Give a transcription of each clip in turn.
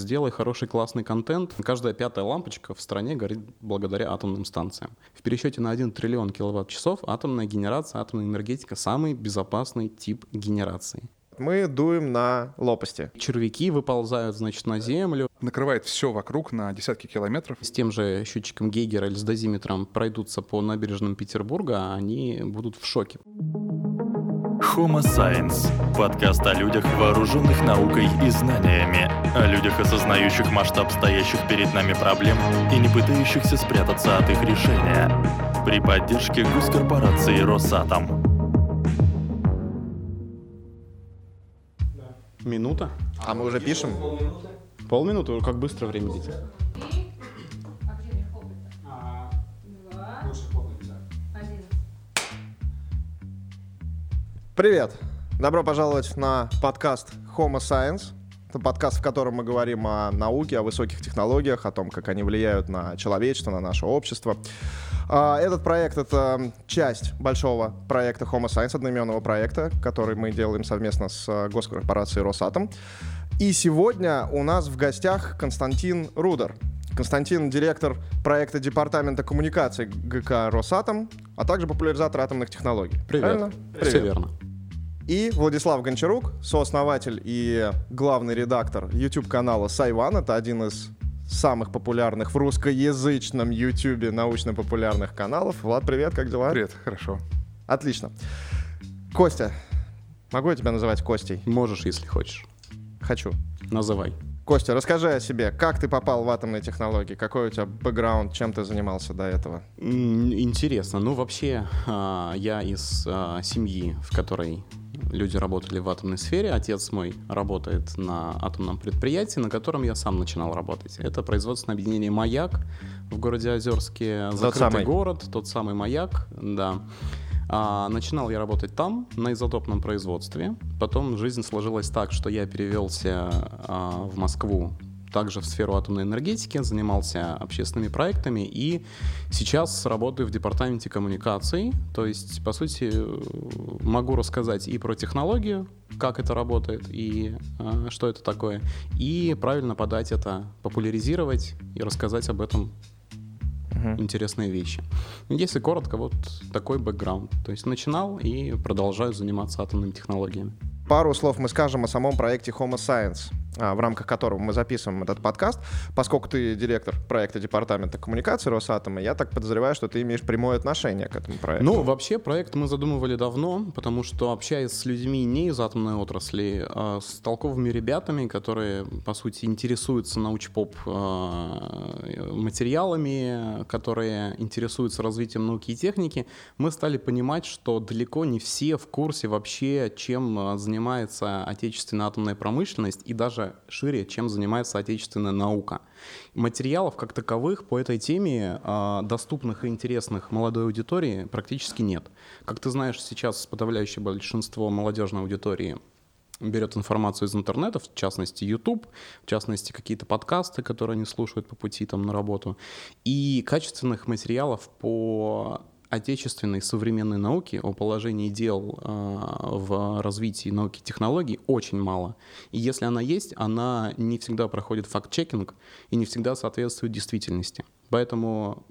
Сделай хороший классный контент. Каждая пятая лампочка в стране горит благодаря атомным станциям. В пересчете на 1 триллион киловатт-часов атомная генерация, атомная энергетика – самый безопасный тип генерации. Мы дуем на лопасти. Червяки выползают, значит, на землю. Накрывает все вокруг на десятки километров. С тем же счетчиком Гейгера или с дозиметром пройдутся по набережным Петербурга, а они будут в шоке. Homo Science – подкаст о людях, вооруженных наукой и знаниями, о людях, осознающих масштаб стоящих перед нами проблем и не пытающихся спрятаться от их решения. При поддержке госкорпорации «Росатом». Минута? А мы уже пишем? Полминуты? Как быстро время летит? Привет! Добро пожаловать на подкаст Homo Science. Это подкаст, в котором мы говорим о науке, о высоких технологиях, о том, как они влияют на человечество, на наше общество. А, этот проект — это часть большого проекта Homo Science, одноименного проекта, который мы делаем совместно с э, госкорпорацией Росатом. И сегодня у нас в гостях Константин Рудер. Константин — директор проекта Департамента коммуникаций ГК «Росатом», а также популяризатор атомных технологий. Привет. Правильно? Все верно. И Владислав Гончарук, сооснователь и главный редактор YouTube-канала Сайван. Это один из самых популярных в русскоязычном YouTube научно-популярных каналов. Влад, привет, как дела? Привет, хорошо. Отлично. Костя, могу я тебя называть Костей? Можешь, если хочешь. Хочу. Называй. Костя, расскажи о себе. Как ты попал в атомные технологии? Какой у тебя бэкграунд? Чем ты занимался до этого? Интересно. Ну, вообще, а, я из а, семьи, в которой люди работали в атомной сфере. Отец мой работает на атомном предприятии, на котором я сам начинал работать. Это производственное объединение «Маяк» в городе Озерске. Закрытый самый. город, тот самый «Маяк», да. А, начинал я работать там, на изотопном производстве. Потом жизнь сложилась так, что я перевелся а, в Москву также в сферу атомной энергетики, занимался общественными проектами и сейчас работаю в департаменте коммуникаций. То есть, по сути, могу рассказать и про технологию, как это работает и э, что это такое, и правильно подать это, популяризировать и рассказать об этом интересные вещи. Если коротко, вот такой бэкграунд. То есть начинал и продолжаю заниматься атомными технологиями. Пару слов мы скажем о самом проекте Homo Science, в рамках которого мы записываем этот подкаст. Поскольку ты директор проекта Департамента коммуникации Росатома, я так подозреваю, что ты имеешь прямое отношение к этому проекту. Ну, вообще, проект мы задумывали давно, потому что, общаясь с людьми не из атомной отрасли, а с толковыми ребятами, которые, по сути, интересуются научпоп э, материалами, которые интересуются развитием науки и техники, мы стали понимать, что далеко не все в курсе вообще, чем э, занимается отечественная атомная промышленность и даже шире, чем занимается отечественная наука. Материалов как таковых по этой теме, э, доступных и интересных молодой аудитории, практически нет. Как ты знаешь, сейчас подавляющее большинство молодежной аудитории берет информацию из интернета, в частности YouTube, в частности какие-то подкасты, которые они слушают по пути там на работу. И качественных материалов по отечественной современной науки, о положении дел э, в развитии науки и технологий очень мало. И если она есть, она не всегда проходит факт-чекинг и не всегда соответствует действительности. Поэтому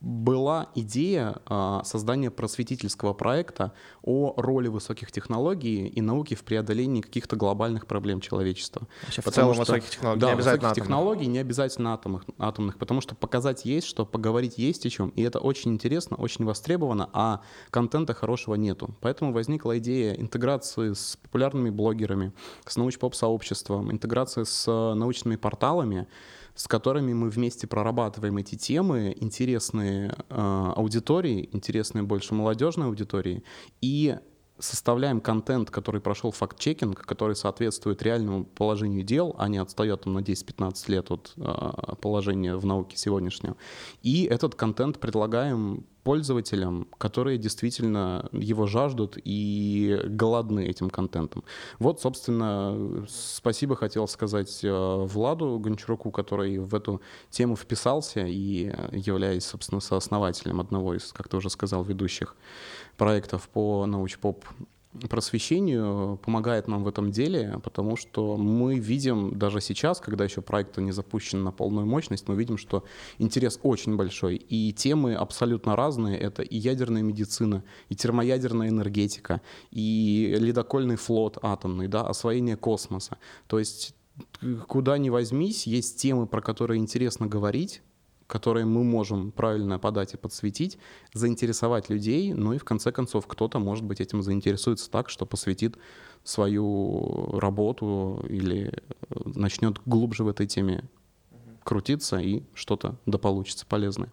была идея а, создания просветительского проекта о роли высоких технологий и науки в преодолении каких-то глобальных проблем человечества. Вообще, в целом что- высоких технологий, да, не обязательно высоких атомных. технологий, не обязательно атомных, атомных, потому что показать есть, что поговорить есть о чем, и это очень интересно, очень востребовано, а контента хорошего нету. Поэтому возникла идея интеграции с популярными блогерами, с научпоп-сообществом, интеграции с э, научными порталами, с которыми мы вместе прорабатываем эти темы, интересные э, аудитории, интересные больше молодежной аудитории, и составляем контент, который прошел факт-чекинг, который соответствует реальному положению дел, а не отстает там, на 10-15 лет от э, положения в науке сегодняшнего. И этот контент предлагаем пользователям, которые действительно его жаждут и голодны этим контентом. Вот, собственно, спасибо хотел сказать э, Владу Гончаруку, который в эту тему вписался и являясь, собственно, сооснователем одного из, как ты уже сказал, ведущих проектов по научпоп просвещению помогает нам в этом деле, потому что мы видим даже сейчас, когда еще проект не запущен на полную мощность, мы видим, что интерес очень большой, и темы абсолютно разные. Это и ядерная медицина, и термоядерная энергетика, и ледокольный флот атомный, да, освоение космоса. То есть куда ни возьмись, есть темы, про которые интересно говорить, которые мы можем правильно подать и подсветить, заинтересовать людей, ну и в конце концов кто-то, может быть, этим заинтересуется так, что посвятит свою работу или э, начнет глубже в этой теме крутиться и что-то да получится полезное.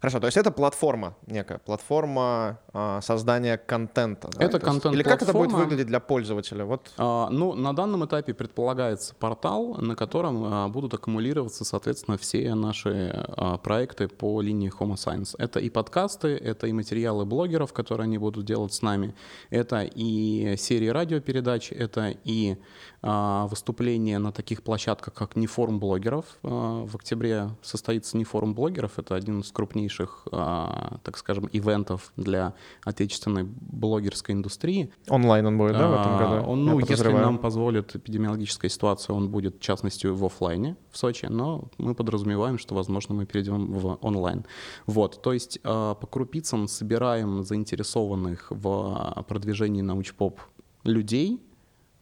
Хорошо, то есть это платформа некая, платформа а, создания контента. Да? Это контент Или как это будет выглядеть для пользователя? Вот. А, ну, на данном этапе предполагается портал, на котором а, будут аккумулироваться, соответственно, все наши а, проекты по линии Homo Science. Это и подкасты, это и материалы блогеров, которые они будут делать с нами, это и серии радиопередач, это и а, выступления на таких площадках, как Неформ блогеров. А, в октябре состоится Неформ блогеров, это один из крупнейших а, так скажем, ивентов для отечественной блогерской индустрии. Онлайн он будет, да, в этом году? Он, ну, если нам позволит эпидемиологическая ситуация, он будет, в частности, в офлайне в Сочи, но мы подразумеваем, что, возможно, мы перейдем в онлайн. Вот, то есть по крупицам собираем заинтересованных в продвижении научпоп людей,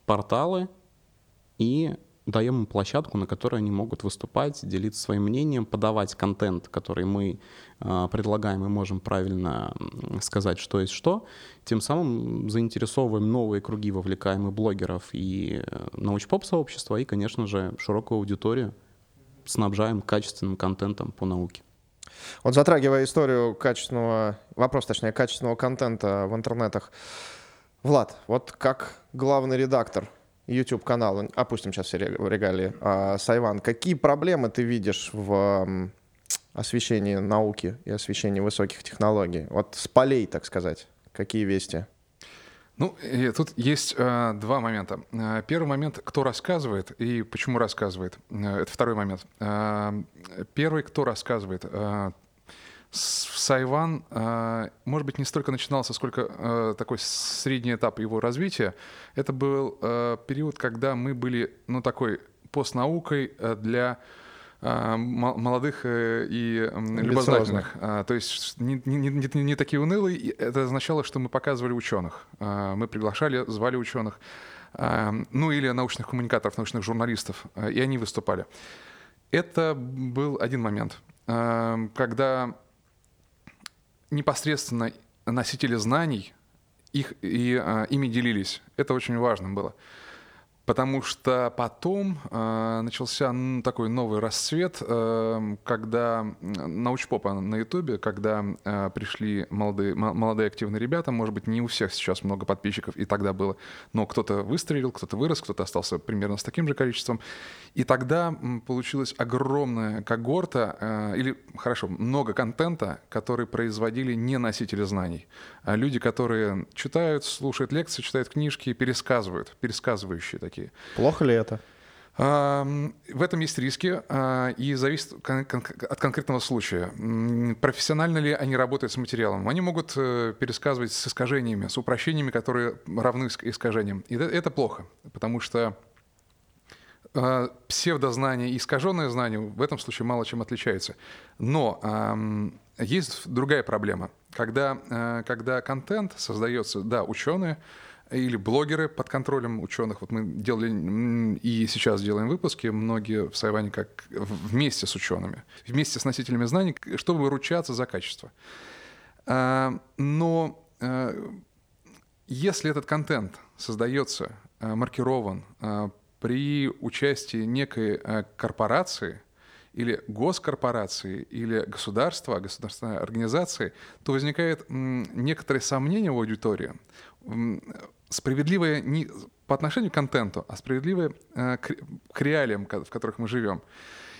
порталы и даем им площадку, на которой они могут выступать, делиться своим мнением, подавать контент, который мы э, предлагаем и можем правильно сказать, что есть что. Тем самым заинтересовываем новые круги, вовлекаем и блогеров, и э, научпоп-сообщества, и, конечно же, широкую аудиторию снабжаем качественным контентом по науке. Вот затрагивая историю качественного, вопрос, точнее, качественного контента в интернетах, Влад, вот как главный редактор YouTube-канал, опустим сейчас все регалии, а, Сайван, какие проблемы ты видишь в освещении науки и освещении высоких технологий? Вот с полей, так сказать, какие вести? Ну, тут есть э, два момента. Э, первый момент, кто рассказывает и почему рассказывает. Э, это второй момент. Э, первый, кто рассказывает. Э, Сайван, э, может быть, не столько начинался, сколько э, такой средний этап его развития. Это был э, период, когда мы были, ну, такой постнаукой для молодых и любознательных. То есть не, не, не, не такие унылые. Это означало, что мы показывали ученых. Мы приглашали, звали ученых. Ну или научных коммуникаторов, научных журналистов. И они выступали. Это был один момент. Когда непосредственно носители знаний их, и, а, ими делились. Это очень важно было. Потому что потом э, начался ну, такой новый расцвет, э, когда научпопа на Ютубе, когда э, пришли молодые, молодые активные ребята, может быть, не у всех сейчас много подписчиков, и тогда было, но кто-то выстрелил, кто-то вырос, кто-то остался примерно с таким же количеством. И тогда получилась огромная когорта, э, или, хорошо, много контента, который производили не носители знаний, а люди, которые читают, слушают лекции, читают книжки, пересказывают, пересказывающие такие такие. Плохо ли это? В этом есть риски а, и зависит от конкретного случая. Профессионально ли они работают с материалом? Они могут э, пересказывать с искажениями, с упрощениями, которые равны искажениям. И это плохо, потому что а, псевдознание и искаженное знание в этом случае мало чем отличаются. Но есть другая проблема. Когда, э, когда контент создается, да, ученые, или блогеры под контролем ученых. Вот мы делали и сейчас делаем выпуски, многие в Сайване как вместе с учеными, вместе с носителями знаний, чтобы ручаться за качество. А, но а, если этот контент создается, а, маркирован при участии некой корпорации, или госкорпорации, или государства, государственной организации, то возникает некоторые сомнения в аудитории справедливое не по отношению к контенту, а справедливое э, к, к реалиям, в которых мы живем.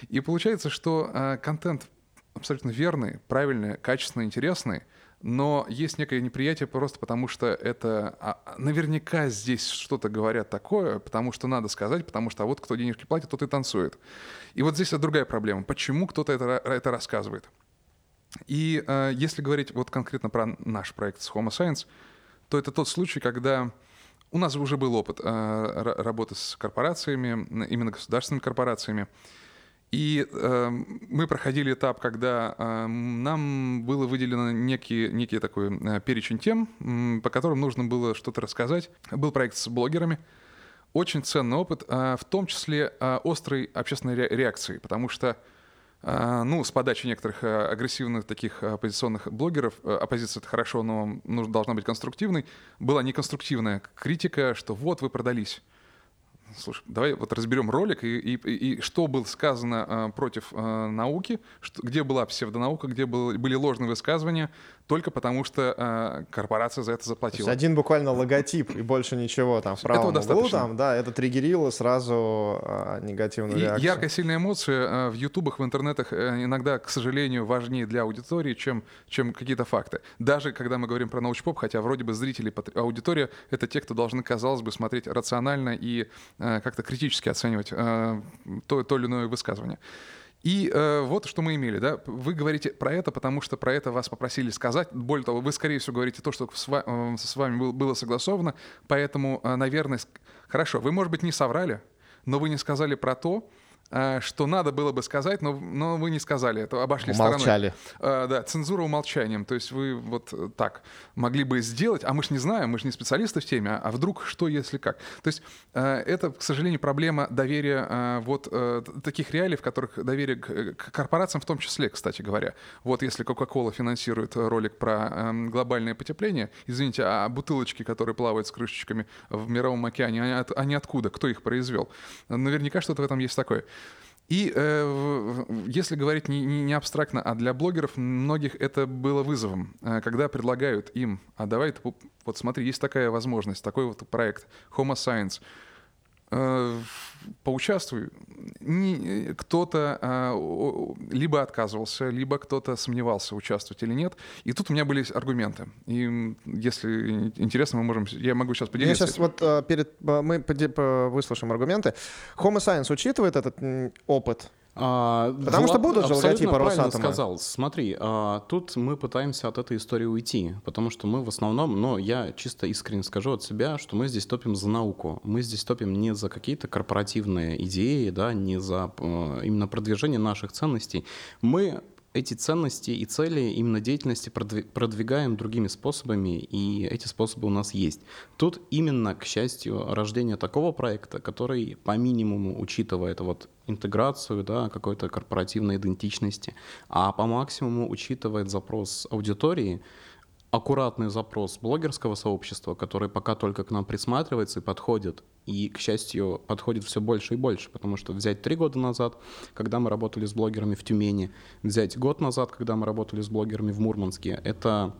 И получается, что э, контент абсолютно верный, правильный, качественный, интересный, но есть некое неприятие просто потому, что это а, наверняка здесь что-то говорят такое, потому что надо сказать, потому что а вот кто денежки платит, тот и танцует. И вот здесь другая проблема. Почему кто-то это, это рассказывает? И э, если говорить вот конкретно про наш проект с Homo Science — то это тот случай, когда у нас уже был опыт э, работы с корпорациями, именно государственными корпорациями. И э, мы проходили этап, когда э, нам было выделено некий, некий такой э, перечень тем, э, по которым нужно было что-то рассказать. Был проект с блогерами. Очень ценный опыт, э, в том числе э, острой общественной ре- реакции, потому что ну, с подачи некоторых э, агрессивных таких оппозиционных блогеров, э, оппозиция это хорошо, но должна быть конструктивной, была неконструктивная критика, что вот вы продались. Слушай, давай вот разберем ролик и, и, и что было сказано э, против э, науки, что, где была псевдонаука, где был, были ложные высказывания, только потому что э, корпорация за это заплатила. То есть один буквально логотип и больше ничего там в правом Этого углу, там, да, это триггерило сразу э, негативную и реакцию. Яркая, сильная эмоция э, в ютубах, в интернетах э, иногда, к сожалению, важнее для аудитории, чем, чем какие-то факты. Даже когда мы говорим про научпоп, хотя вроде бы зрители, аудитория — это те, кто должны, казалось бы, смотреть рационально и как-то критически оценивать э, то, то или иное высказывание. И э, вот что мы имели, да. Вы говорите про это, потому что про это вас попросили сказать. Более того, вы, скорее всего, говорите то, что с, ва- э, с вами было, было согласовано. Поэтому, э, наверное, хорошо, вы, может быть, не соврали, но вы не сказали про то, Э, что надо было бы сказать, но, но вы не сказали это, обошли Умолчали. стороной. А, да, цензура умолчанием. То есть вы вот э, так могли бы сделать, а мы же не знаем, мы же не специалисты в теме, а, а вдруг что, если как. То есть это, к сожалению, проблема доверия вот таких реалий, в которых доверие к, к корпорациям в том числе, кстати говоря. Вот если Coca-Cola финансирует ролик про эм, глобальное потепление, извините, а бутылочки, которые плавают с крышечками в мировом океане, они, они откуда? Кто их произвел? Наверняка что-то в этом есть такое. И э, если говорить не, не, абстрактно, а для блогеров многих это было вызовом, э, когда предлагают им, а давай, вот смотри, есть такая возможность, такой вот проект Homo Science, поучаствуй. Кто-то а, либо отказывался, либо кто-то сомневался, участвовать или нет. И тут у меня были аргументы. И если интересно, мы можем, я могу сейчас поделиться. Я сейчас вот э, перед э, мы выслушаем аргументы. Homo Science учитывает этот опыт а, Потому Влад что будут же логотипы правильно сказал. Смотри, а, тут мы пытаемся от этой истории уйти, потому что мы в основном, но я чисто искренне скажу от себя, что мы здесь топим за науку. Мы здесь топим не за какие-то корпоративные идеи, да, не за а, именно продвижение наших ценностей. Мы эти ценности и цели именно деятельности продвигаем другими способами, и эти способы у нас есть. Тут именно, к счастью, рождение такого проекта, который по минимуму учитывает вот интеграцию да, какой-то корпоративной идентичности, а по максимуму учитывает запрос аудитории, аккуратный запрос блогерского сообщества, который пока только к нам присматривается и подходит. И, к счастью, подходит все больше и больше, потому что взять три года назад, когда мы работали с блогерами в Тюмени, взять год назад, когда мы работали с блогерами в Мурманске, это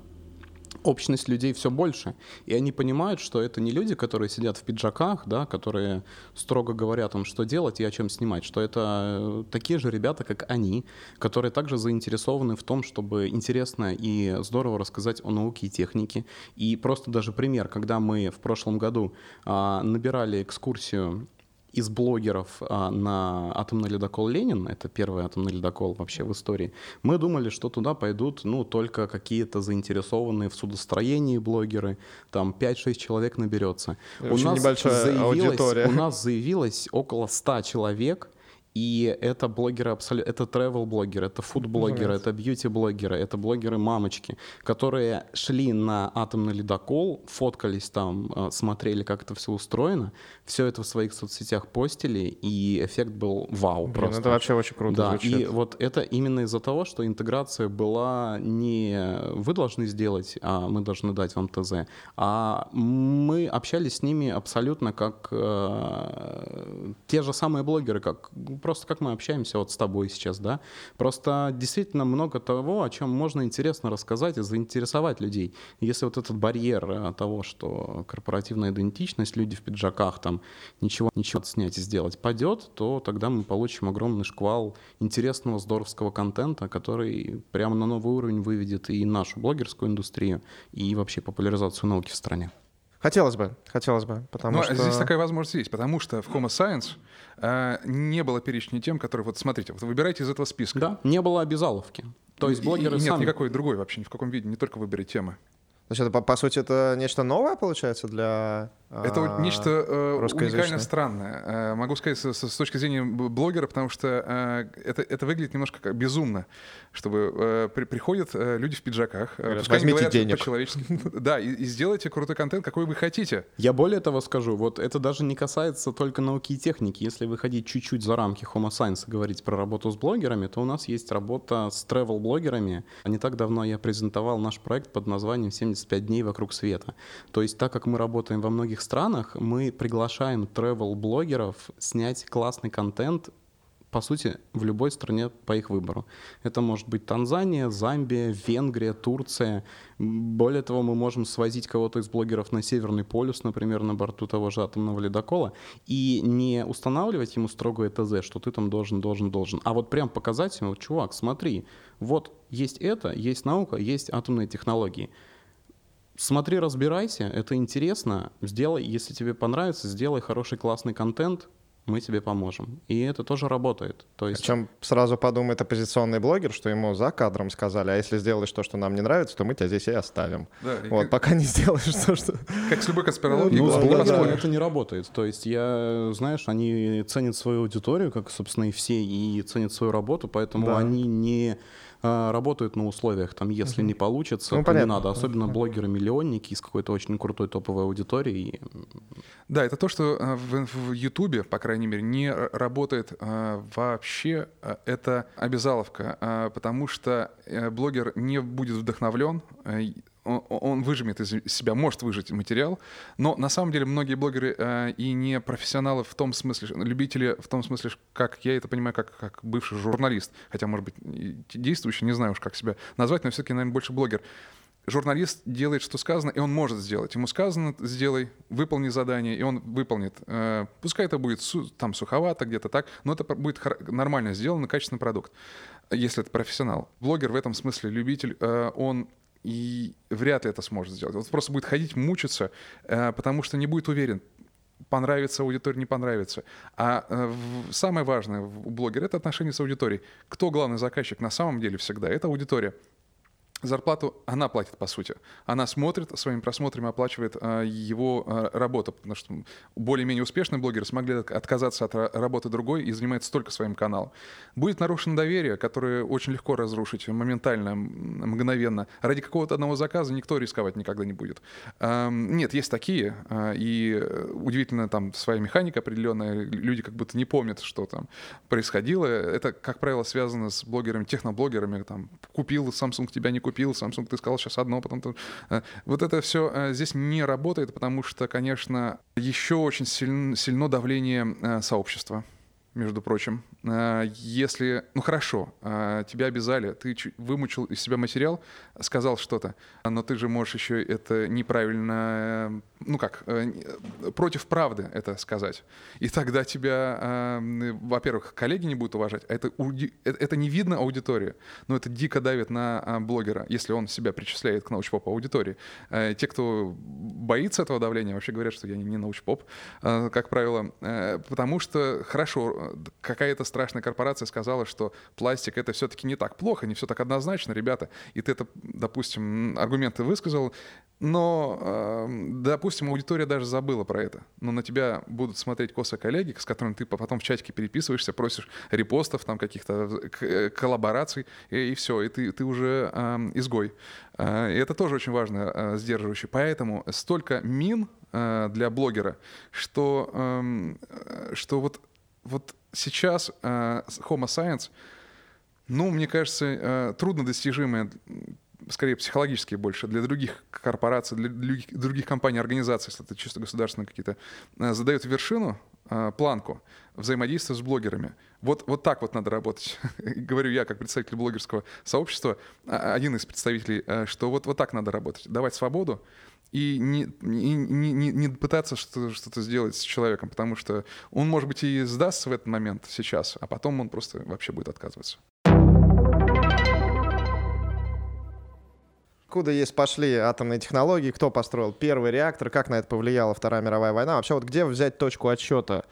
общность людей все больше, и они понимают, что это не люди, которые сидят в пиджаках, да, которые строго говорят им, что делать и о чем снимать, что это э, такие же ребята, как они, которые также заинтересованы в том, чтобы интересно и здорово рассказать о науке и технике. И просто даже пример, когда мы в прошлом году а, набирали экскурсию из блогеров а, на атомный ледокол «Ленин», это первый атомный ледокол вообще в истории, мы думали, что туда пойдут ну, только какие-то заинтересованные в судостроении блогеры, там 5-6 человек наберется. Очень у нас небольшая аудитория. У нас заявилось около 100 человек, и это блогеры абсолютно, это travel блогеры, это food блогеры, это beauty блогеры, это блогеры мамочки, которые шли на атомный ледокол, фоткались там, э, смотрели, как это все устроено, все это в своих соцсетях постили, и эффект был вау. Блин, просто. это вообще очень круто Да, звучит. и вот это именно из-за того, что интеграция была не вы должны сделать, а мы должны дать вам ТЗ, а мы общались с ними абсолютно как э, те же самые блогеры, как просто как мы общаемся вот с тобой сейчас, да. Просто действительно много того, о чем можно интересно рассказать и заинтересовать людей. Если вот этот барьер э, того, что корпоративная идентичность, люди в пиджаках там ничего, ничего снять и сделать падет, то тогда мы получим огромный шквал интересного, здоровского контента, который прямо на новый уровень выведет и нашу блогерскую индустрию, и вообще популяризацию науки в стране. Хотелось бы, хотелось бы, потому Но что... Здесь такая возможность есть, потому что в Homo Science э, не было перечня тем, которые... Вот смотрите, вот выбирайте из этого списка. Да, не было обязаловки. То есть блогеры и, и нет сами... никакой другой вообще, ни в каком виде, не только выберите темы. То есть это, по, по сути, это нечто новое, получается, для Это а, нечто э, уникально странное. Э, могу сказать с, с- точки зрения блогера, потому что э, это, это выглядит немножко как безумно, чтобы э, при- приходят э, люди в пиджаках, Говорят, пускай «Возьмите говорят денег». по-человечески, да, и, и сделайте крутой контент, какой вы хотите. Я более того скажу, вот это даже не касается только науки и техники. Если выходить чуть-чуть за рамки Homo Science и говорить про работу с блогерами, то у нас есть работа с travel-блогерами. Не так давно я презентовал наш проект под названием «75 дней вокруг света». То есть так как мы работаем во многих странах, мы приглашаем travel-блогеров снять классный контент по сути, в любой стране по их выбору. Это может быть Танзания, Замбия, Венгрия, Турция. Более того, мы можем свозить кого-то из блогеров на Северный полюс, например, на борту того же атомного ледокола, и не устанавливать ему строгое ТЗ, что ты там должен, должен, должен, а вот прям показать ему, чувак, смотри, вот есть это, есть наука, есть атомные технологии. Смотри, разбирайся, это интересно, сделай, если тебе понравится, сделай хороший классный контент, мы тебе поможем. И это тоже работает. То есть Причем сразу подумает оппозиционный блогер, что ему за кадром сказали, а если сделаешь то, что нам не нравится, то мы тебя здесь и оставим. Да, и Вот, как, пока не сделаешь то, что... как с любой конспирологией, Ну, с поспоришь. это не работает. То есть я, знаешь, они ценят свою аудиторию, как, собственно, и все, и ценят свою работу, поэтому Да. они не работают на условиях, там, если не получится, Ну, то не понятно. надо. Особенно блогеры-миллионники из какой-то очень крутой топовой аудитории. Да, это то, что э, в Ютубе, по крайней мере, не работает э, вообще. Это обязаловка, потому что э, блогер не будет вдохновлен, э, он- он выжмет из себя, может выжать материал, но на самом деле многие блогеры э, и не профессионалы в том смысле, любители в том смысле, как я это понимаю, как, как бывший журналист, хотя, может быть, действующий, не знаю уж, как себя назвать, но все-таки, наверное, больше блогер журналист делает, что сказано, и он может сделать. Ему сказано, сделай, выполни задание, и он выполнит. Э, Пускай это будет там суховато, где-то так, но это будет нормально сделано, качественный продукт, если это профессионал. Блогер в этом смысле любитель, э, он и вряд ли это сможет сделать. Он просто будет ходить, мучиться, э, потому что не будет уверен, понравится аудитории, не понравится. А э, самое важное у блогера — это отношение с аудиторией. Кто главный заказчик на самом деле всегда? Это аудитория. Зарплату она платит, по сути. Она смотрит, своими просмотрами оплачивает а, его а, работу, потому что более-менее успешные блогеры смогли от- отказаться от ра- работы другой и занимаются только своим каналом. Будет нарушено доверие, которое очень легко разрушить моментально, мгновенно. Ради какого-то одного заказа никто рисковать никогда не будет. Ам, Нет, есть такие, а, и э, удивительно, там своя механика определенная, люди как будто не помнят, что там происходило. Это, как правило, связано с блогерами, техноблогерами, там, купил Samsung, тебя не купил, Samsung, ты сказал сейчас одно, потом... ты- э, Вот это все здесь не работает, потому что, конечно, еще очень сильно, сильно давление э, сообщества между прочим. А, Если, ну хорошо, а, тебя обязали, ты вымучил из себя материал, сказал что-то, но ты же можешь еще это неправильно, ну как, э, против правды это сказать. И тогда тебя, а, во-первых, коллеги не будут уважать, это, э- это не видно аудитории, но это дико давит на блогера, если он себя причисляет к научпоп аудитории. Те, кто боится этого давления, вообще говорят, что я не, научпоп, как правило, э, потому что, хорошо, какая-то страшная корпорация сказала, что пластик это все-таки не так плохо, не все так однозначно, ребята, и ты это, допустим, аргументы высказал, но, э, допустим, аудитория даже забыла про это, но на тебя будут смотреть косо коллеги, с которыми ты потом в чатике переписываешься, просишь репостов, там каких-то э, э, коллабораций, и, все, и ты, ты уже э, изгой. И это тоже очень важно, э, сдерживающий. Поэтому столько мин э, для блогера, что, эм, что вот, вот сейчас э, Homo Science, ну, мне кажется, э, труднодостижимое, м, скорее психологически больше, для других корпораций, для других, других компаний, организаций, если это чисто государственные какие-то, э, задает вершину, э, планку взаимодействия с блогерами. Вот, вот так вот надо работать. Говорю я, как представитель блогерского сообщества, а- один из представителей, э, что вот, вот так надо работать. Давать свободу и не, не, не, не- не пытаться что- что-то сделать с человеком, потому что он, может быть, и сдастся в этот момент сейчас, а потом он просто вообще будет отказываться. Откуда есть пошли атомные технологии, кто построил первый реактор, как на это повлияла Вторая мировая война? Вообще вот где взять точку отсчета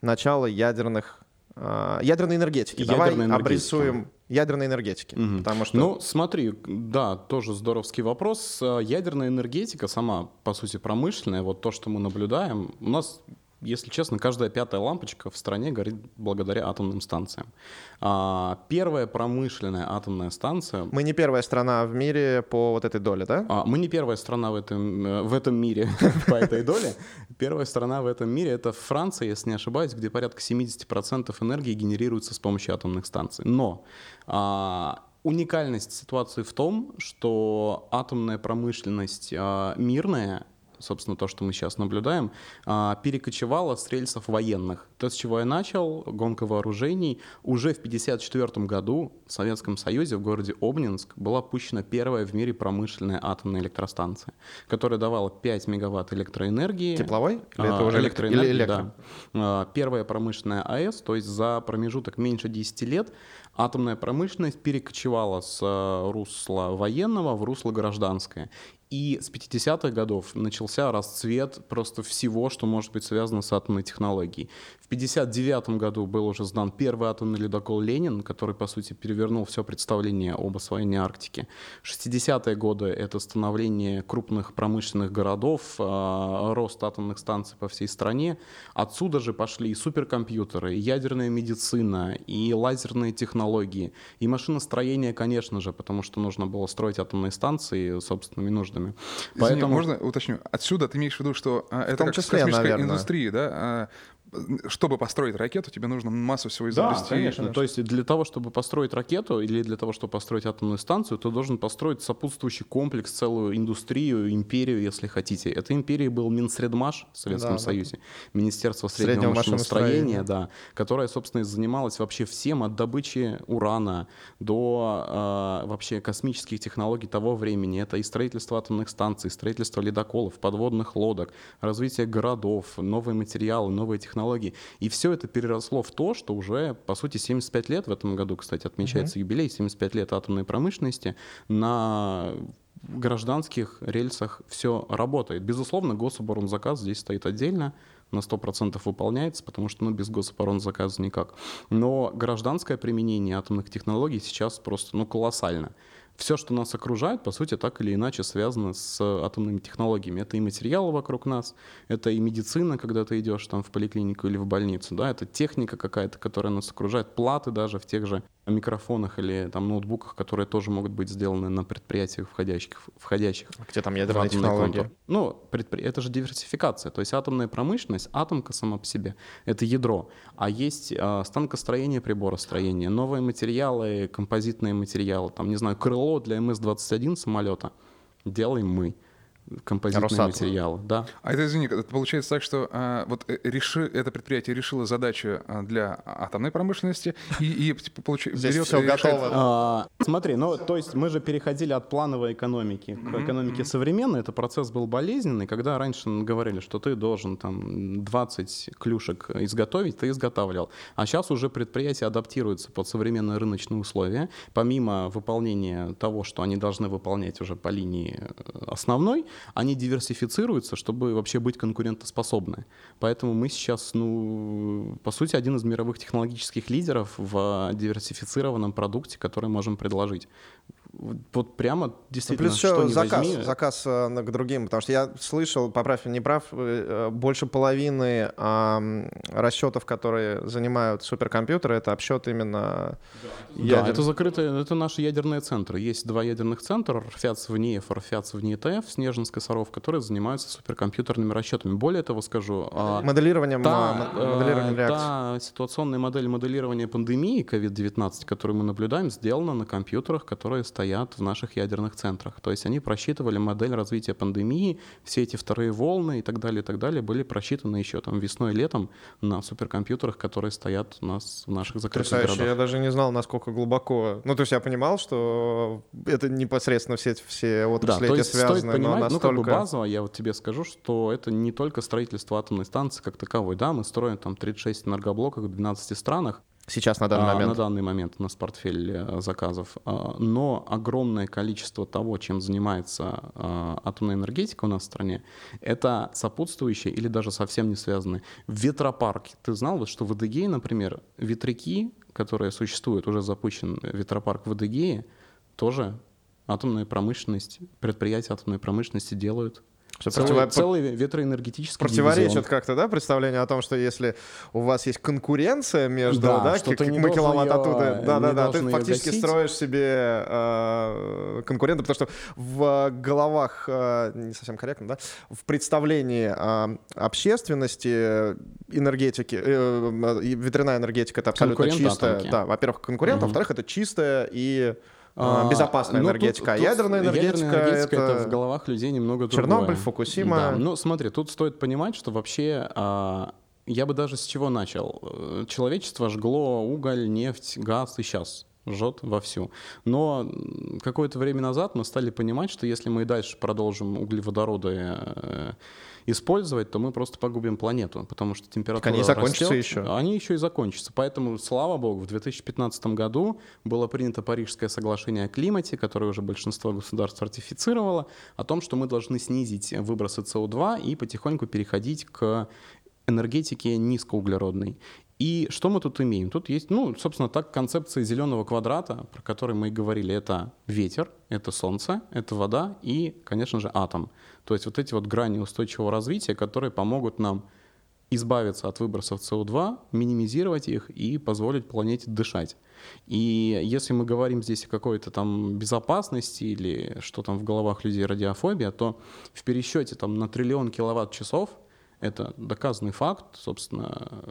начала ядерных, э, ядерной энергетики? Ядерной Давай энергетики. обрисуем ядерной энергетики. Мгм. Потому что Ну, смотри, да, тоже здоровский вопрос. Э, Ядерная энергетика сама, по сути, промышленная, вот то, что мы наблюдаем, у нас, если честно, каждая пятая лампочка в стране горит благодаря атомным станциям. А, Первая промышленная атомная станция мы не первая страна в мире по вот этой доле, да? а, Мы не первая страна в этом, э, в этом мире по этой доле. Первая страна в этом мире — это Франция, если не ошибаюсь, где порядка 70% энергии генерируется с помощью атомных станций. Но а, уникальность ситуации в том, что атомная промышленность а, мирная, собственно, то, что мы сейчас наблюдаем, а, перекочевала с рельсов военных. То, с чего я начал, гонка вооружений. Уже в 1954 году в Советском Союзе в городе Обнинск была пущена первая в мире промышленная атомная электростанция, которая давала 5 мегаватт электроэнергии. Тепловой? Или это А, уже электро- или электро? да. А, Первая промышленная АЭС, то есть за промежуток меньше 10 лет атомная промышленность перекочевала с русла военного в русло гражданское. И с 50-х годов начался расцвет просто всего, что может быть связано с атомной технологией. В 59 году был уже сдан первый атомный ледокол «Ленин», который, по сути, перевернул все представление об освоении Арктики. 60-е годы — это становление крупных промышленных городов, а, рост атомных станций по всей стране. Отсюда же пошли и суперкомпьютеры, и ядерная медицина, и лазерные технологии, и машиностроение, конечно же, потому что нужно было строить атомные станции собственными нуждами. Извини, можно уточню? Отсюда ты имеешь в виду, что а, это том как в числе, космической наверное. индустрии, да? Чтобы построить ракету, тебе нужно массу всего Да, изобрести. конечно. То есть для того, чтобы построить ракету или для того, чтобы построить атомную станцию, ты должен построить сопутствующий комплекс, целую индустрию, империю, если хотите. Этой империей был Минсредмаш в Советском Да, да. Союзе, Министерство среднего, Среднего машиностроения, машиностроения. да, которое, собственно, и занималось вообще всем от добычи урана до э, вообще космических технологий того времени. Это и строительство атомных станций, строительство ледоколов, подводных лодок, развитие городов, новые материалы, новые технологии. И все это переросло в то, что уже, по сути, 75 лет в этом году, кстати, отмечается юбилей, 75 лет атомной промышленности на гражданских рельсах все работает. Безусловно, гособоронзаказ здесь стоит отдельно, на 100% выполняется, потому что ну, без гособоронзаказа никак. Но гражданское применение атомных технологий сейчас просто ну, колоссально. Все, что нас окружает, по сути, так или иначе связано с атомными технологиями. Это и материалы вокруг нас, это и медицина, когда ты идешь там в поликлинику или в больницу, да, это техника какая-то, которая нас окружает, платы даже в тех же микрофонах или там ноутбуках, которые тоже могут быть сделаны на предприятиях, входящих, входящих Где там ядерные технологии? контур. Ну, предпри- это же диверсификация. То есть атомная промышленность, атомка сама по себе — это ядро. А есть а, станкостроение, приборостроение, новые материалы, композитные материалы. Там, не знаю, крыло для МС-21 самолета делаем мы. Композитные Росатом. материалы, да. А это, извини, это получается так, что а, вот э, реши, это предприятие решило задачу а, для атомной промышленности и, и типа, получи- Здесь берет всё и решает- готово. А, смотри, ну, то есть мы же переходили от плановой экономики к экономике современной. Это процесс был болезненный, когда раньше говорили, что ты должен там 20 клюшек изготовить, ты изготавливал. А сейчас уже предприятия адаптируются под современные рыночные условия. Помимо выполнения того, что они должны выполнять уже по линии э, основной, они диверсифицируются, чтобы вообще быть конкурентоспособны. Поэтому мы сейчас, ну, по сути, один из мировых технологических лидеров в диверсифицированном продукте, который можем предложить. Вот прямо Ну, действительно, плюс что еще заказ, возьми, заказ э, к другим, потому что я слышал, поправь, не прав, э, э, больше половины ам, расчетов, которые занимают суперкомпьютеры, это обсчет именно Да, ядер- это закрытые, это наши ядерные центры. Есть два ядерных центра, РФЯЦ в НИЭФ, РФЯЦ в НИТФ, Снежинск и Саров, которые занимаются суперкомпьютерными расчетами. Более того скажу, а, моделированием, Та, м- моделированием э, реакций. та ситуационная модель моделирования пандемии COVID-19, которую мы наблюдаем, сделана на компьютерах, которые стоят в наших ядерных центрах. То есть они просчитывали модель развития пандемии, все эти вторые волны и так далее, и так далее были просчитаны еще там весной и летом на суперкомпьютерах, которые стоят у нас в наших закрытых Потрясающе, я городах. даже не знал, насколько глубоко. Ну, то есть я понимал, что это непосредственно все, все Да, отрасли то эти есть стоит связаны, понимать, но ну как бы настолько... базово, я вот тебе скажу, что это не только строительство атомной станции как таковой. Да, мы строим там 36 энергоблоков в 12 странах, Сейчас на данный А, момент. На данный момент у нас портфель э, заказов. А, Но огромное количество того, чем занимается а, атомная энергетика у нас в стране, это сопутствующие или даже совсем не связанные. Ветропарки. Ты знал, вот, что в Адыгее, например, ветряки, которая существует, уже запущен ветропарк в Адыгее, тоже атомная промышленность, предприятия атомной промышленности делают Что целый, противо- целый ветроэнергетический Противоречит дивизион. как-то, да, представление о том, что если у вас есть конкуренция между, Да, да, как- ты не мы киловатт её- оттуда, да, да, не да, ты фактически гасить. строишь себе э, конкурента, потому что в головах, э, не совсем корректно, да, в представлении э, общественности энергетики, э, ветряная энергетика это абсолютно чистая, да, во-первых, конкурент, Мгм. во-вторых, это чистая и э, безопасная ну, тут- энергетика, а тут ядерная энергетика, ядерная энергетика это... в головах людей немного другое. Чернобыль, Фукусима. Да, ну смотри, тут стоит понимать, что вообще а, я бы даже с чего начал. Человечество жгло уголь, нефть, газ и сейчас жжет вовсю. Но какое-то время назад мы стали понимать, что если мы и дальше продолжим углеводороды э, использовать, то мы просто погубим планету, потому что температура они закончатся растет, еще. Они еще и закончатся. Поэтому, слава богу, в 2015 году было принято Парижское соглашение о климате, которое уже большинство государств ратифицировало, о том, что мы должны снизить выбросы СО2 и потихоньку переходить к энергетике низкоуглеродной. И что мы тут имеем? Тут есть, ну, собственно, так концепция зеленого квадрата, про который мы и говорили, это ветер, это солнце, это вода и, конечно же, атом. То есть вот эти вот грани устойчивого развития, которые помогут нам избавиться от выбросов СО2, минимизировать их и позволить планете дышать. И если мы говорим здесь о какой-то там безопасности или что там в головах людей радиофобия, то в пересчете там на триллион киловатт-часов это доказанный факт, собственно,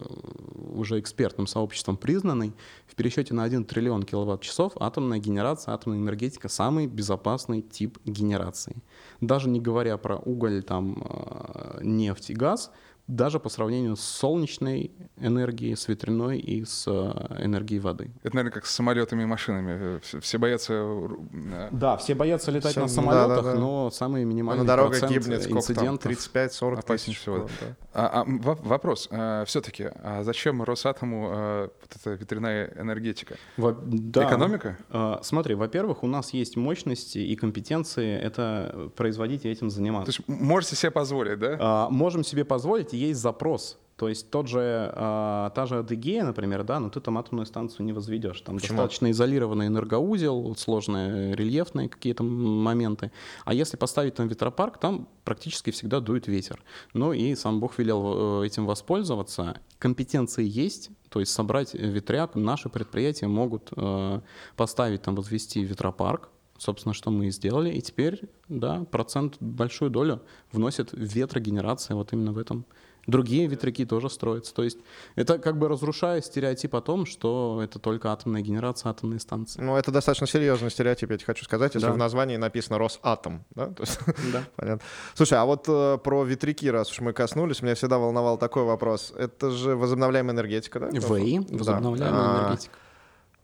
уже экспертным сообществом признанный. В пересчете на 1 триллион киловатт-часов атомная генерация, атомная энергетика — самый безопасный тип генерации. Даже не говоря про уголь, там, э, нефть и газ, даже по сравнению с солнечной энергией, с ветряной и с э, энергией воды. Это, наверное, как с самолетами и машинами. Все, все боятся... э, Да, все боятся летать Всё, на да, самолетах, да, да. но самый минимальный на дорогах процент гибнет инцидентов 35-40 Опаснее тысяч. всего, да. да. А, а, во- вопрос. все-таки, а зачем Росатому э, вот эта ветряная энергетика? Во- да. Экономика? А, Смотри, во-первых, у нас есть мощности и компетенции это производить и этим То заниматься. есть м- можете себе позволить, да? А, Можем себе позволить, и есть запрос. То есть тот же, а, та же Адыгея, например, да, но ты там атомную станцию не возведешь. Там Почему? достаточно изолированный энергоузел, сложные рельефные какие-то моменты. А если поставить там ветропарк, там практически всегда дует ветер. Ну и сам Бог велел э, этим воспользоваться. Компетенции есть, то есть собрать ветряк. Наши предприятия могут э, поставить там, возвести ветропарк, собственно, что мы и сделали. И теперь, да, процент, большую долю вносит ветрогенерация вот именно в этом. Другие ветряки тоже строятся. То есть это как бы разрушая стереотип о том, что это только атомная генерация, атомные станции. Ну, это достаточно серьезный стереотип, я тебе хочу сказать, если Да. в названии написано «Росатом». Да? То есть, Да. понятно. Слушай, а вот э, про ветряки, раз уж мы коснулись, меня всегда волновал такой вопрос. Это же возобновляемая энергетика, да? Да. возобновляемая А, энергетика.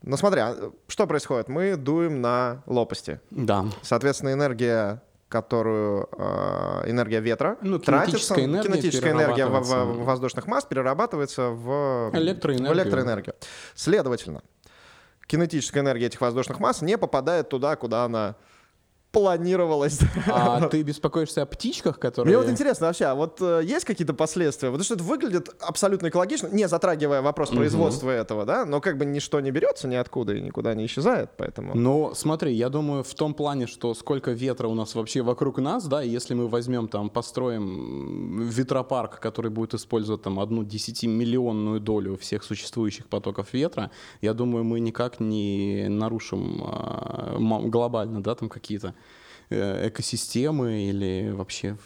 Ну смотри, а что происходит? Мы дуем на лопасти. Да. Соответственно, энергия которую э, энергия ветра Ну, тратится, кинетическая энергия кинетическая энергия в- в- воздушных масс перерабатывается в Электроэнергию. в электроэнергию. Следовательно, кинетическая энергия этих воздушных масс не попадает туда, куда она планировалась. А ты беспокоишься о птичках, которые... Мне вот интересно вообще, а вот э, есть какие-то последствия? Потому что это выглядит абсолютно экологично, не затрагивая вопрос производства этого, да, но как бы ничто не берется ниоткуда и никуда не исчезает, поэтому... Ну, смотри, я думаю, в том плане, что сколько ветра у нас вообще вокруг нас, да, и если мы возьмем там, построим ветропарк, который будет использовать там одну десятимиллионную долю всех существующих потоков ветра, я думаю, мы никак не нарушим ма- глобально, да, там какие-то э, экосистемы или вообще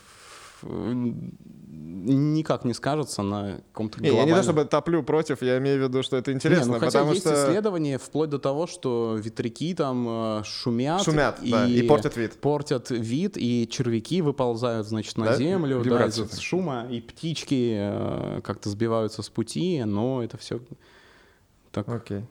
никак не скажется на каком-то Не, я не то глобальном- чтобы топлю против, я имею в виду, что это интересно, не, ну, хотя потому есть что исследования вплоть до того, что ветряки там э, шумят, шумят, да, и портят вид. портят вид, и червяки выползают, значит, на Да? землю, да, Вибрации. из-за шума, и птички э, как-то сбиваются с пути, но это все так Окей.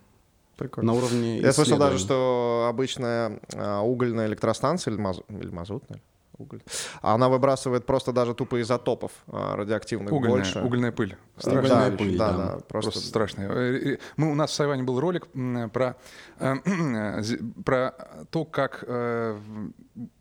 Прикольно. на уровне Я слышал даже, что обычная угольная электростанция или, мазу- или мазутная, Уголь. Она выбрасывает просто даже тупо изотопов а, радиоактивных Угольная, больше. угольная пыль. Страшная вещь. пыль, да, да. да, Просто, просто, страшно. Э, э, Мы, у нас в Сайване был ролик про, э, зи- про то, как, в-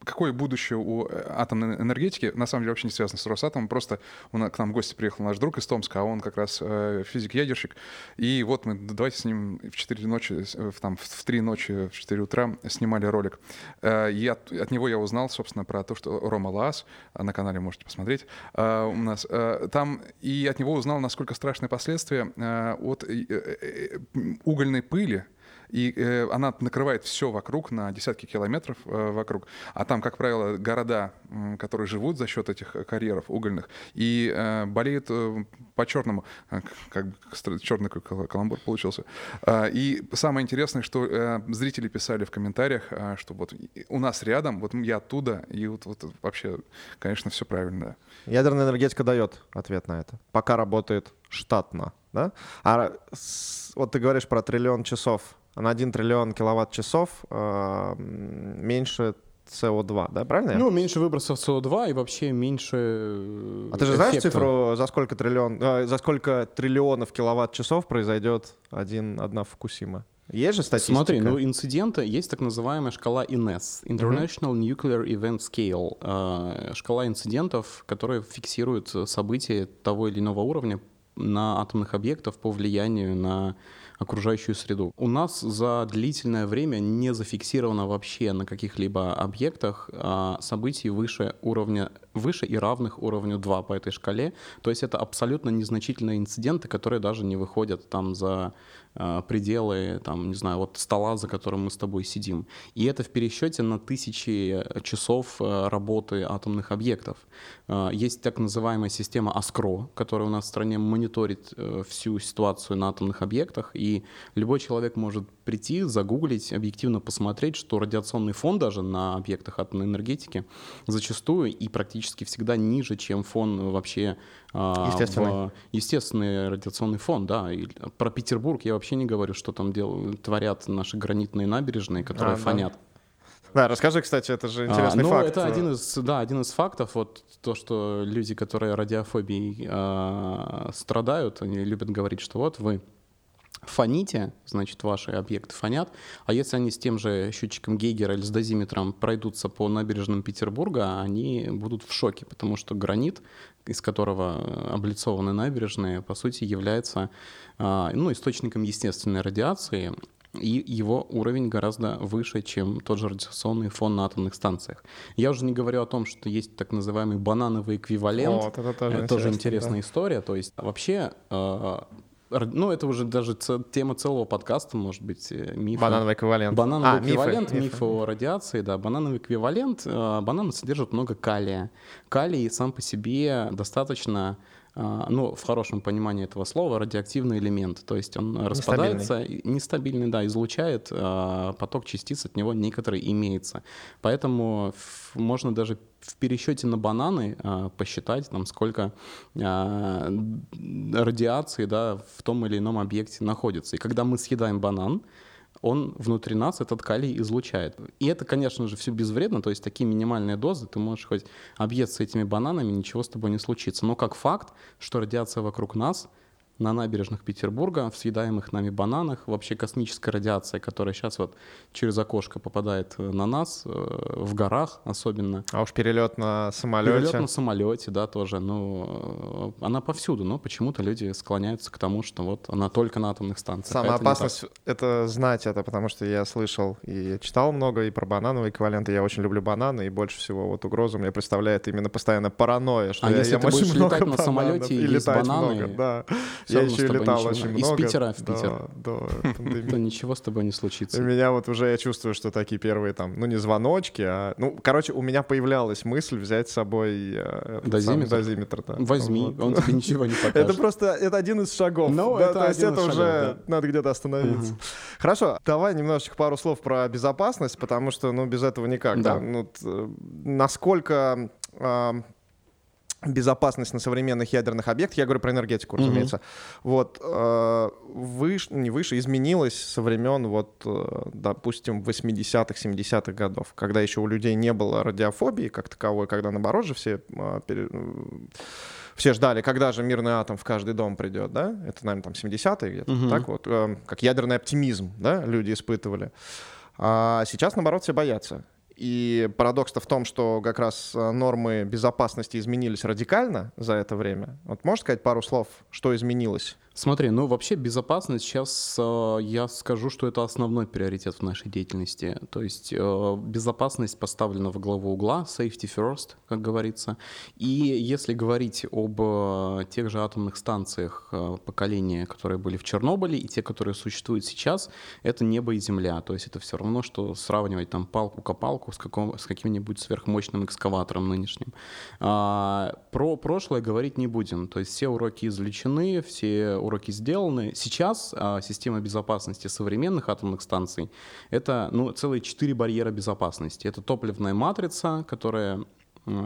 какое будущее у э, атомной энергетики. На самом деле вообще не связано с Росатомом. Просто нас, к нам в гости приехал наш друг из Томска, а он как раз э, физик-ядерщик. И вот мы давайте с ним в 4 ночи, э, в, там, в 3 ночи, в 4 утра снимали ролик. Э, И от, от него я узнал, собственно, про то, что Рома Лаас, а на канале можете посмотреть, э, у нас э, там, и от него узнал, насколько страшные последствия э, от э, э, э, угольной пыли, и э, она накрывает все вокруг, на десятки километров э, вокруг. А там, как правило, города, м, которые живут за счет этих э, карьеров угольных, и э, болеют э, по-черному. Э, Как бы черный кал- каламбур получился. А, И самое интересное, что э, зрители писали в комментариях, а, что вот у нас рядом, вот я оттуда, и вот, вот вообще, конечно, все правильно. Ядерная энергетика дает ответ на это. Пока работает штатно, да? А с- вот ты говоришь про триллион часов. На 1 триллион киловатт-часов э, меньше СО2, да, правильно? Ну, меньше выбросов СО2 и вообще меньше э, а ты же знаешь эффекта. цифру, за сколько, триллион, э, за сколько триллионов киловатт-часов произойдет один, одна Фукусима? Есть же статистика? Смотри, ну инциденты, есть так называемая шкала INES, International Nuclear Event Scale, э, шкала инцидентов, которая фиксирует события того или иного уровня на атомных объектах по влиянию на окружающую среду. У нас за длительное время не зафиксировано вообще на каких-либо объектах а, событий выше уровня, выше и равных уровню 2 по этой шкале. То есть это абсолютно незначительные инциденты, которые даже не выходят там за а, пределы, там, не знаю, вот стола, за которым мы с тобой сидим. И это в пересчете на тысячи часов э, работы атомных объектов. А, Есть так называемая система ASCRO, которая у нас в стране мониторит э, всю ситуацию на атомных объектах, и любой человек может прийти, загуглить, объективно посмотреть, что радиационный фон даже на объектах атомной энергетики зачастую и практически всегда ниже, чем фон вообще а, Естественный. в- естественный радиационный фон, да. И про Петербург я вообще не говорю, что там делают, творят наши гранитные набережные, которые А, да. фонят. Да, расскажи, кстати, это же интересный А, ну, факт. это один из, да, один из фактов, вот то, что люди, которые радиофобией а, страдают, они любят говорить, что вот вы фоните, значит, ваши объекты фонят, а если они с тем же счетчиком Гейгера или с дозиметром пройдутся по набережным Петербурга, они будут в шоке, потому что гранит, из которого облицованы набережные, по сути, является а, ну, источником естественной радиации, и его уровень гораздо выше, чем тот же радиационный фон на атомных станциях. Я уже не говорю о том, что есть так называемый банановый эквивалент. Вот, это тоже Это тоже интересная история. То есть вообще, э, ну это уже даже тема целого подкаста, может быть, э, мифы. Банановый эквивалент. Банановый А, эквивалент, мифы. мифы о радиации, да, банановый эквивалент. э, Бананы содержат много калия. Калий сам по себе достаточно, ну, в хорошем понимании этого слова, радиоактивный элемент. То есть он распадается, нестабильный, да, излучает, э, поток частиц от него некоторый имеется. Поэтому можно даже в пересчете на бананы э, посчитать, там, сколько э, радиации да, в том или ином объекте находится. И когда мы съедаем банан, он внутри нас этот калий излучает. И это, конечно же, все безвредно, то есть такие минимальные дозы, ты можешь хоть объесться этими бананами, ничего с тобой не случится. Но как факт, что радиация вокруг нас на набережных Петербурга, в съедаемых нами бананах, вообще космическая радиация, которая сейчас вот через окошко попадает э, на нас, э, в горах особенно. А уж перелет на самолете. Перелет на самолете, да, тоже. Ну, э, она повсюду, но почему-то люди склоняются к тому, что вот она только на атомных станциях. а Самая это не так. опасность — это знать это, потому что я слышал и читал много и про банановые эквиваленты. Я очень люблю бананы, и больше всего вот угрозу мне представляет именно постоянно паранойя, что А я если ем ты будешь много летать на бананов самолете и есть летать бананы, много, да. Я еще летал очень из много. Питера в Питер. До пандемии. ничего с тобой не случится. меня вот уже я чувствую, что такие первые там, ну не звоночки, а ну, короче, у меня появлялась мысль взять с собой э, Дозиметр? дозиметр. Да. Возьми, он тебе ничего не покажет. Это просто это один из шагов. Ну, это то есть это из уже надо где-то остановиться. Хорошо, давай немножечко пару слов про безопасность, потому что ну без этого никак. Да. Ну, э, насколько безопасность на современных ядерных объектах, я говорю про энергетику, разумеется, mm-hmm. вот, э, выше, не выше, изменилась со времен, вот, э, допустим, 80-х, 70-х годов, когда еще у людей не было радиофобии как таковой, когда, наоборот же, все, э, пере, все ждали, когда же мирный атом в каждый дом придет, да, это, наверное, там 70-е где-то, mm-hmm. так вот, э, как ядерный оптимизм, да, люди испытывали. А сейчас, наоборот, все боятся. И парадокс-то в том, что как раз э, нормы безопасности изменились радикально за это время. Вот можешь сказать пару слов, что изменилось? Смотри, ну вообще безопасность сейчас э, я скажу, что это основной приоритет в нашей деятельности. То есть э, безопасность поставлена в главу угла, safety first, как говорится. И если говорить об э, тех же атомных станциях э, поколения, которые были в Чернобыле, и те, которые существуют сейчас, это небо и земля. То есть это все равно, что сравнивать там палку-копалку с, с каким-нибудь сверхмощным экскаватором нынешним. А, про прошлое говорить не будем. То есть все уроки извлечены, все уроки сделаны. Сейчас а, система безопасности современных атомных станций — это ну, целые четыре барьера безопасности. Это топливная матрица, которая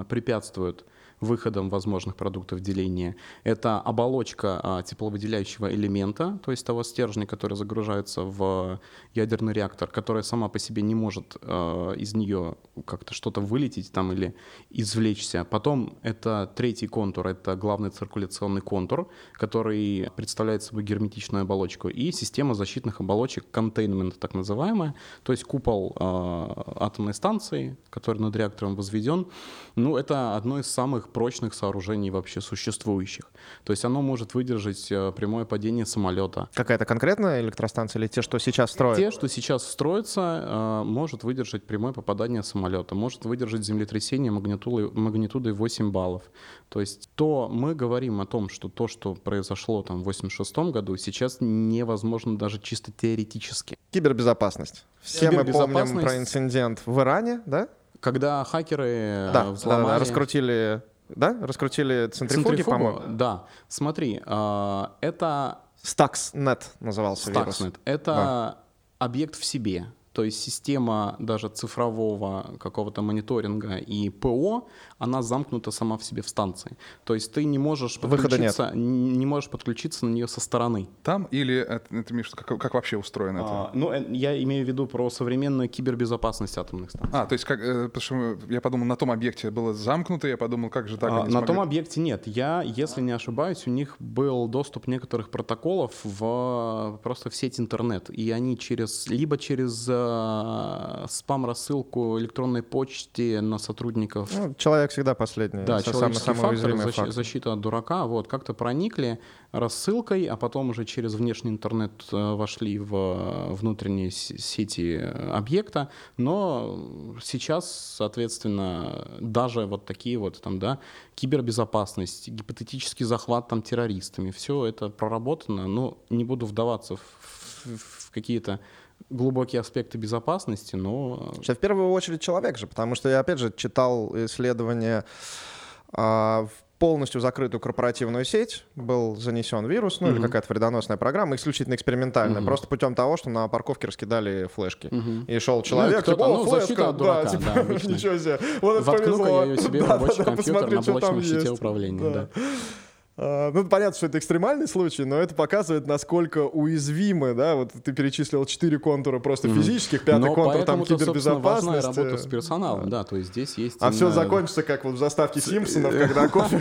препятствует выходом возможных продуктов деления. Это оболочка а, тепловыделяющего элемента, то есть того стержня, который загружается в ядерный реактор, которая сама по себе не может а, из нее как-то что-то вылететь там или извлечься. Потом это третий контур, это главный циркуляционный контур, который представляет собой герметичную оболочку, и система защитных оболочек, containment так называемая, то есть купол а, атомной станции, который над реактором возведен. Ну, это одно из самых прочных сооружений вообще существующих. То есть оно может выдержать э, прямое падение самолета. Какая-то конкретная электростанция или те, что сейчас строят? Те, что сейчас строятся, э, может выдержать прямое попадание самолета, может выдержать землетрясение магнитудой, магнитудой 8 баллов. То есть то мы говорим о том, что то, что произошло там в 86 году, сейчас невозможно даже чисто теоретически. Кибербезопасность. Все мы помним про инцидент в Иране, да? Когда хакеры да, взломали... Да, раскрутили да? Раскрутили центрифуги, по-моему? Да. Смотри, э, это... Stuxnet назывался Stuxnet. вирус. Это да. объект в себе. То есть система даже цифрового какого-то мониторинга и ПО, она замкнута сама в себе в станции. То есть ты не можешь подключиться, не можешь подключиться на нее со стороны. Там или это, это Миш, как, как вообще устроено это? А, ну, э, я имею в виду про современную кибербезопасность атомных станций. А, то есть как, э, потому что я подумал, на том объекте было замкнуто, я подумал, как же так? А, на смогли... том объекте нет. Я, если не ошибаюсь, у них был доступ некоторых протоколов в просто в сеть интернет, и они через либо через э, спам-рассылку электронной почте на сотрудников. Ну, человек всегда последний. Да, человеческий самый, самый фактор, фактор, защита от дурака. Вот, как-то проникли рассылкой, а потом уже через внешний интернет э, вошли в э, внутренние сети объекта. Но сейчас, соответственно, даже вот такие вот там, да, кибербезопасность, гипотетический захват там террористами, все это проработано, но не буду вдаваться в, в, в какие-то глубокие аспекты безопасности, но... Что в первую очередь человек же, потому что я, опять же, читал исследования а, в полностью закрытую корпоративную сеть был занесен вирус, ну mm-hmm. или какая-то вредоносная программа, исключительно экспериментальная, mm-hmm. просто путем того, что на парковке раскидали флешки. Mm-hmm. И шел человек, ну, типа, о, ну, флешка, дурака, да, типа, да, ничего себе. Вот это Воткну-ка я ее себе в рабочий да, компьютер на блочном щите управления. Да. Да. А, ну, понятно, что это экстремальный случай, но это показывает, насколько уязвимы, да, вот ты перечислил четыре контура просто физических, пятый но контур там кибербезопасности. важная работа с персоналом, да, то есть здесь есть... А все закончится, как вот в заставке Симпсонов, когда кофе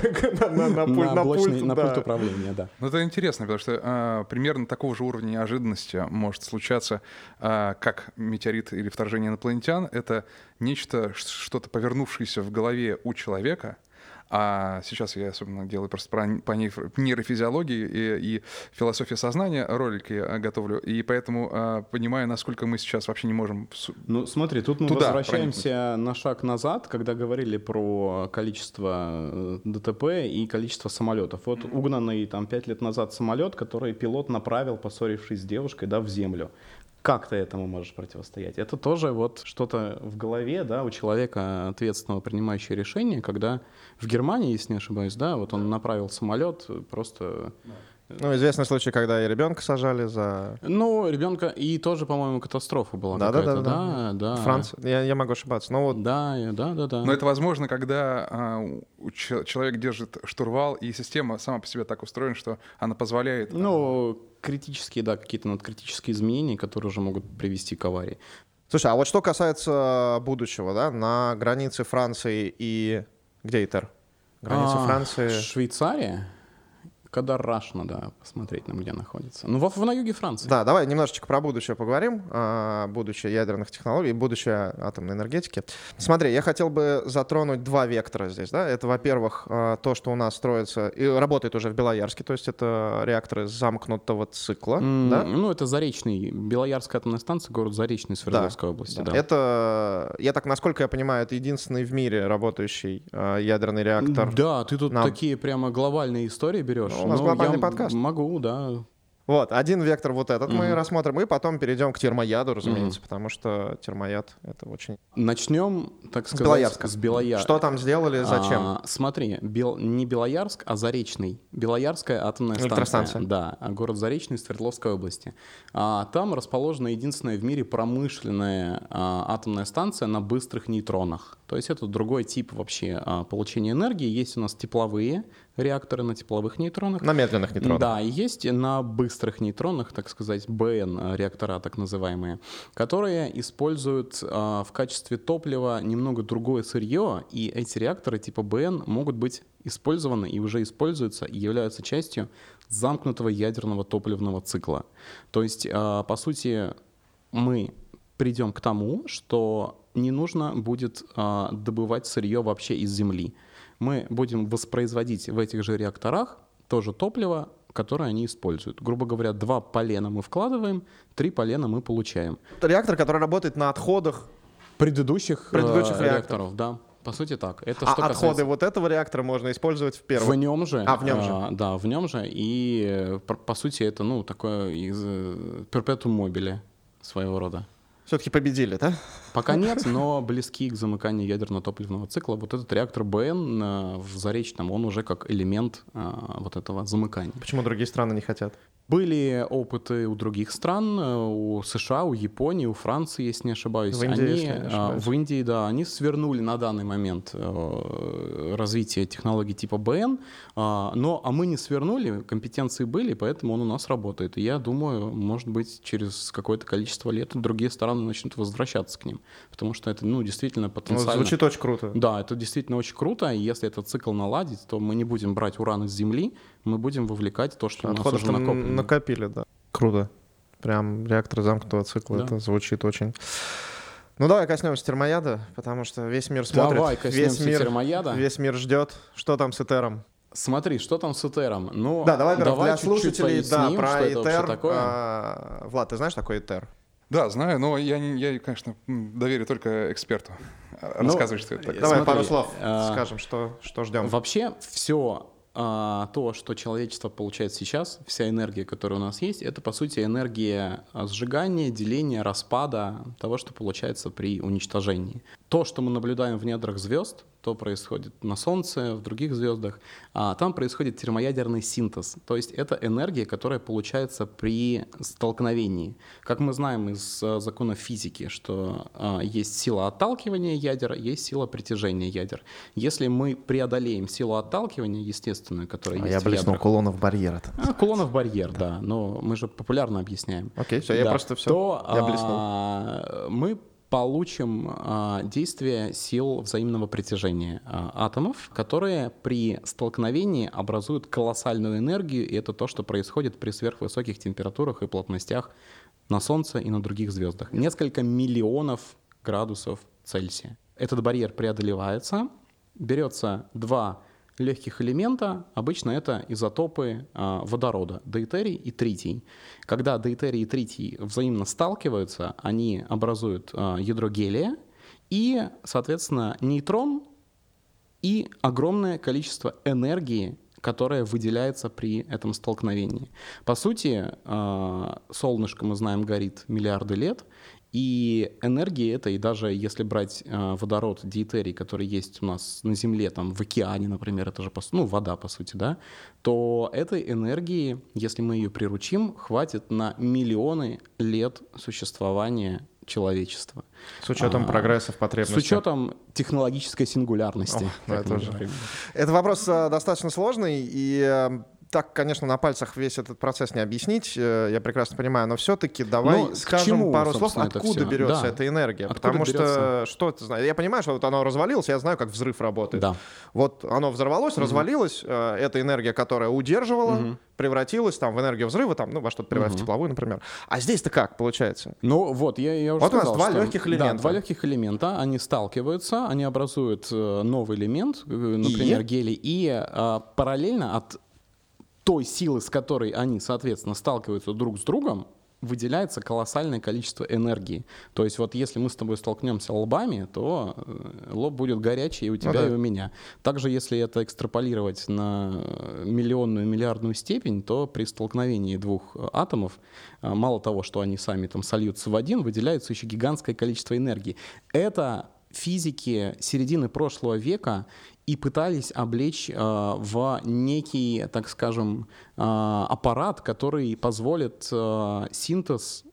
на пульт управления, да. Ну, это интересно, потому что примерно такого же уровня неожиданности может случаться, как метеорит или вторжение инопланетян. Это нечто, что-то повернувшееся в голове у человека — а сейчас я особенно делаю просто про, по нейрофизиологии и, и философии сознания ролики э, готовлю, и поэтому э, понимаю, насколько мы сейчас вообще не можем Ну смотри, тут мы туда возвращаемся проникнуть. на шаг назад, когда говорили про количество э, ДТП и количество самолетов. Вот mm-hmm. угнанный там пять лет назад самолет, который пилот направил, поссорившись с девушкой, да, в землю как ты этому можешь противостоять? Это тоже вот что-то в голове, да, у человека ответственного, принимающего решение, когда в Германии, если не ошибаюсь, да, вот он направил самолет просто Ну, известный случай, когда и ребенка сажали за... Ну, ребенка, и тоже, по-моему, катастрофа была Да, да, да, да, да. Франция. Я, я могу ошибаться. Но вот Да, да, да, да. Но это возможно, когда а, человек держит штурвал, и система сама по себе так устроена, что она позволяет... а, Ну, критические, да, какие-то надкритические изменения, которые уже могут привести к аварии. Слушай, а вот что касается будущего, да, на границе Франции и... Где ИТЕР? Граница А, Франции... Швейцария? Когда раш надо посмотреть нам, где находится. Ну, во- в, на юге Франции. Да, давай немножечко про будущее поговорим. а, Будущее ядерных технологий, будущее атомной энергетики. Смотри, я хотел бы затронуть два вектора здесь. Да? Это, во-первых, а, то, что у нас строится и работает уже в Белоярске, то есть это реакторы замкнутого цикла. М, да? Ну, это Заречный, Белоярская атомная станция, город Заречный, Свердловской области. Да. Да. Это, я так, насколько я понимаю, это единственный в мире работающий а, ядерный реактор. Да, ты тут на- такие прямо глобальные истории берешь. Ну, у нас глобальный я подкаст. Могу, да. Вот, один вектор вот этот мы Мгм. рассмотрим, и потом перейдем к термояду, разумеется, потому что термояд — это очень... Начнем, так сказать, Белоярска. с Белоярска. Что там сделали, зачем? А, смотри, Бел- не Белоярск, а Заречный. Белоярская атомная станция. Да, а город Заречный Свердловской области. А, там расположена единственная в мире промышленная а, атомная станция на быстрых нейтронах. То есть это другой тип вообще а, получения энергии. Есть у нас тепловые реакторы на тепловых нейтронах. На медленных нейтронах. Да, и есть на быстрых нейтронах, так сказать, БН э, так называемые, которые используют а, в качестве топлива немного другое сырье, и эти реакторы типа БН могут быть использованы и уже используются и являются частью замкнутого ядерного топливного цикла. То есть, а, по сути, мы придем к тому, что не нужно будет а, добывать сырье вообще из земли. Мы будем воспроизводить в этих же реакторах тоже топливо, которое они используют. Грубо говоря, два полена мы вкладываем, три полена мы получаем. Это реактор, который работает на отходах, Предыдущих, э, Предыдущих реакторов. реакторов, да. По сути так. Это а что отходы касается... вот этого реактора можно использовать в первом. В нем же. А, в нем же. а, да, в нем же. И э, по, по сути это, ну, такое из э, перпетум мобили своего рода. Все-таки победили, да? Пока нет, но близки к замыканию ядерно-топливного цикла. Вот этот реактор БН э, в Заречном, он уже как элемент э, вот этого замыкания. Почему другие страны не хотят? Были опыты у других стран, э, у США, у Японии, у Франции, если не ошибаюсь. В Индии, они, если не э, ошибаюсь. в Индии, да, они свернули на данный момент э, развитие технологий типа БН, но а мы не свернули, компетенции были, поэтому он у нас работает. И я думаю, может быть, через какое-то количество лет другие страны начнут возвращаться к ним, потому что это, ну, действительно Ну, потенциально... звучит очень круто. Да, это действительно очень круто, и если этот цикл наладить, то мы не будем брать уран из земли, мы будем вывлекать то, что у нас Отходов уже накоплено. накопили, да. Круто. Прям реактор замкнутого цикла. Да. Это звучит очень... Ну давай коснемся термояда, потому что весь мир смотрит. Давай весь мир, термояда. Весь мир ждет. Что там с Этером? Смотри, что там с Этером? Ну, Да, давай, во-первых, для чуть-чуть слушателей, да, поясним, про что это Этер. такое. а, Влад, ты знаешь такой Этер? Да, знаю, но я, я конечно, доверю только эксперту. Ну, Рассказывай, что это такое. Давай Смотри, пару слов а, скажем, что, что ждем. Вообще все то, что человечество получает сейчас, вся энергия, которая у нас есть, это по сути энергия а, сжигания, деления, распада того, что получается при уничтожении. То, что мы наблюдаем в недрах звезд, то происходит на Солнце, в других звездах, а там происходит термоядерный синтез. То есть это энергия, которая получается при столкновении. Как мы знаем из э, законов физики, что а, есть сила отталкивания ядер, есть сила притяжения ядер. Если мы преодолеем силу отталкивания, естественную, которая А есть я в ядрах, кулонов барьера. а, Кулонов барьер, да, но мы же популярно объясняем. Окей, все, я Да, просто все. То я блеснул. а, мы получим а, действие сил взаимного притяжения а, атомов, которые при столкновении образуют колоссальную энергию, и это то, что происходит при сверхвысоких температурах и плотностях на Солнце и на других звездах. Несколько миллионов градусов Цельсия. Этот барьер преодолевается, берется два легких элемента, обычно это изотопы а, водорода, дейтерий и тритий. Когда дейтерий и тритий взаимно сталкиваются, они образуют а, ядро гелия и, соответственно, нейтрон и огромное количество энергии, которая выделяется при этом столкновении. По сути, а, солнышко, мы знаем, горит миллиарды лет, И энергия это, и даже если брать э, водород, диэтерий, который есть у нас на Земле, там в океане, например, это же ну, вода, по сути, да, то этой энергии, если мы ее приручим, хватит на миллионы лет существования человечества. С учетом а, прогресса в потребностях. С учетом технологической сингулярности. О, да, это, это вопрос а, достаточно сложный, и э, так, конечно, на пальцах весь этот процесс не объяснить, э, я прекрасно понимаю, но все-таки давай ну, скажем чему, пару слов, откуда берется да. эта энергия. Откуда потому берется? что что это знает? Я понимаю, что вот оно развалилось, я знаю, как взрыв работает. Да. Вот оно взорвалось, угу. развалилось, э, эта энергия, которая удерживала, угу. превратилась там в энергию взрыва, там, ну, во что-то превратить угу. тепловую, например. А здесь-то как получается? Ну вот, я, я уже вот сказал, у нас два легких элемента. Да, два легких элемента, они сталкиваются, они образуют э, новый элемент, например, и? гелий, и а, параллельно от той силы, с которой они, соответственно, сталкиваются друг с другом, выделяется колоссальное количество энергии. То есть вот если мы с тобой столкнемся лбами, то э, лоб будет горячий и у тебя, ну, да. и у меня. Также если это экстраполировать на миллионную, миллиардную степень, то при столкновении двух атомов, э, мало того, что они сами там сольются в один, выделяется еще гигантское количество энергии. Это физики середины прошлого века и пытались облечь э, в некий, так скажем, э, аппарат, который позволит э, синтез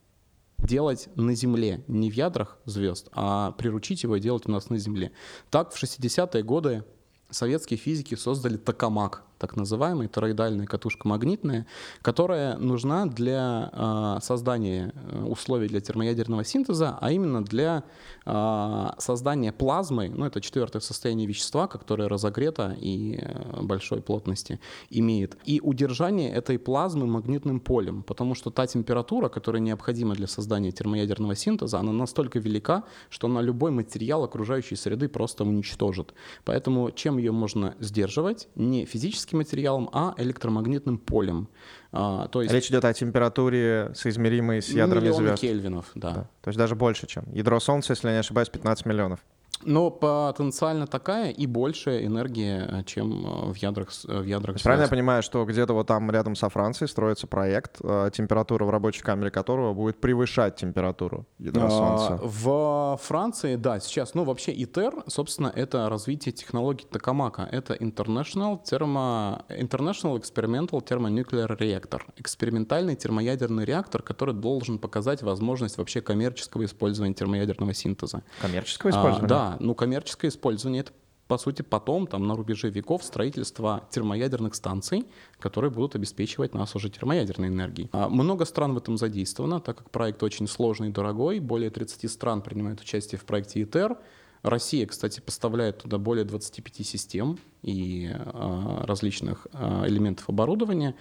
делать на Земле, не в ядрах звезд, а приручить его и делать у нас на Земле. Так в 60-е годы советские физики создали токамак, так называемая тороидальная катушка магнитная, которая нужна для э, создания э, условий для термоядерного синтеза, а именно для э, создания плазмы, ну это четвертое состояние вещества, которое разогрето и э, большой плотности имеет, и удержание этой плазмы магнитным полем, потому что та температура, которая необходима для создания термоядерного синтеза, она настолько велика, что она любой материал окружающей среды просто уничтожит. Поэтому чем ее можно сдерживать? Не физически физическим материалом, а электромагнитным полем. А, то есть... Речь идет о температуре, соизмеримой с ядрами Миллионы звезд. кельвинов, да. да. То есть даже больше, чем ядро Солнца, если я не ошибаюсь, 15 миллионов. Но потенциально такая и большая энергия, э, чем э, в ядрах, в ядрах Правильно я понимаю, что где-то вот там рядом со Францией строится проект, э, температура в рабочей камере которого будет превышать температуру ядра а, Солнца? В Франции, да, сейчас, ну вообще ИТЕР, собственно, это развитие технологий Токамака. Это International, термо, International Experimental Thermonuclear Reactor. Экспериментальный термоядерный реактор, который должен показать возможность вообще коммерческого использования термоядерного синтеза. Коммерческого использования? А, да, ну коммерческое использование это по сути, потом, там, на рубеже веков, строительство термоядерных станций, которые будут обеспечивать нас уже термоядерной энергией. А много стран в этом задействовано, так как проект очень сложный и дорогой. Более 30 стран принимают участие в проекте ИТЕР. Россия, кстати, поставляет туда более 25 систем и а, различных а, элементов оборудования.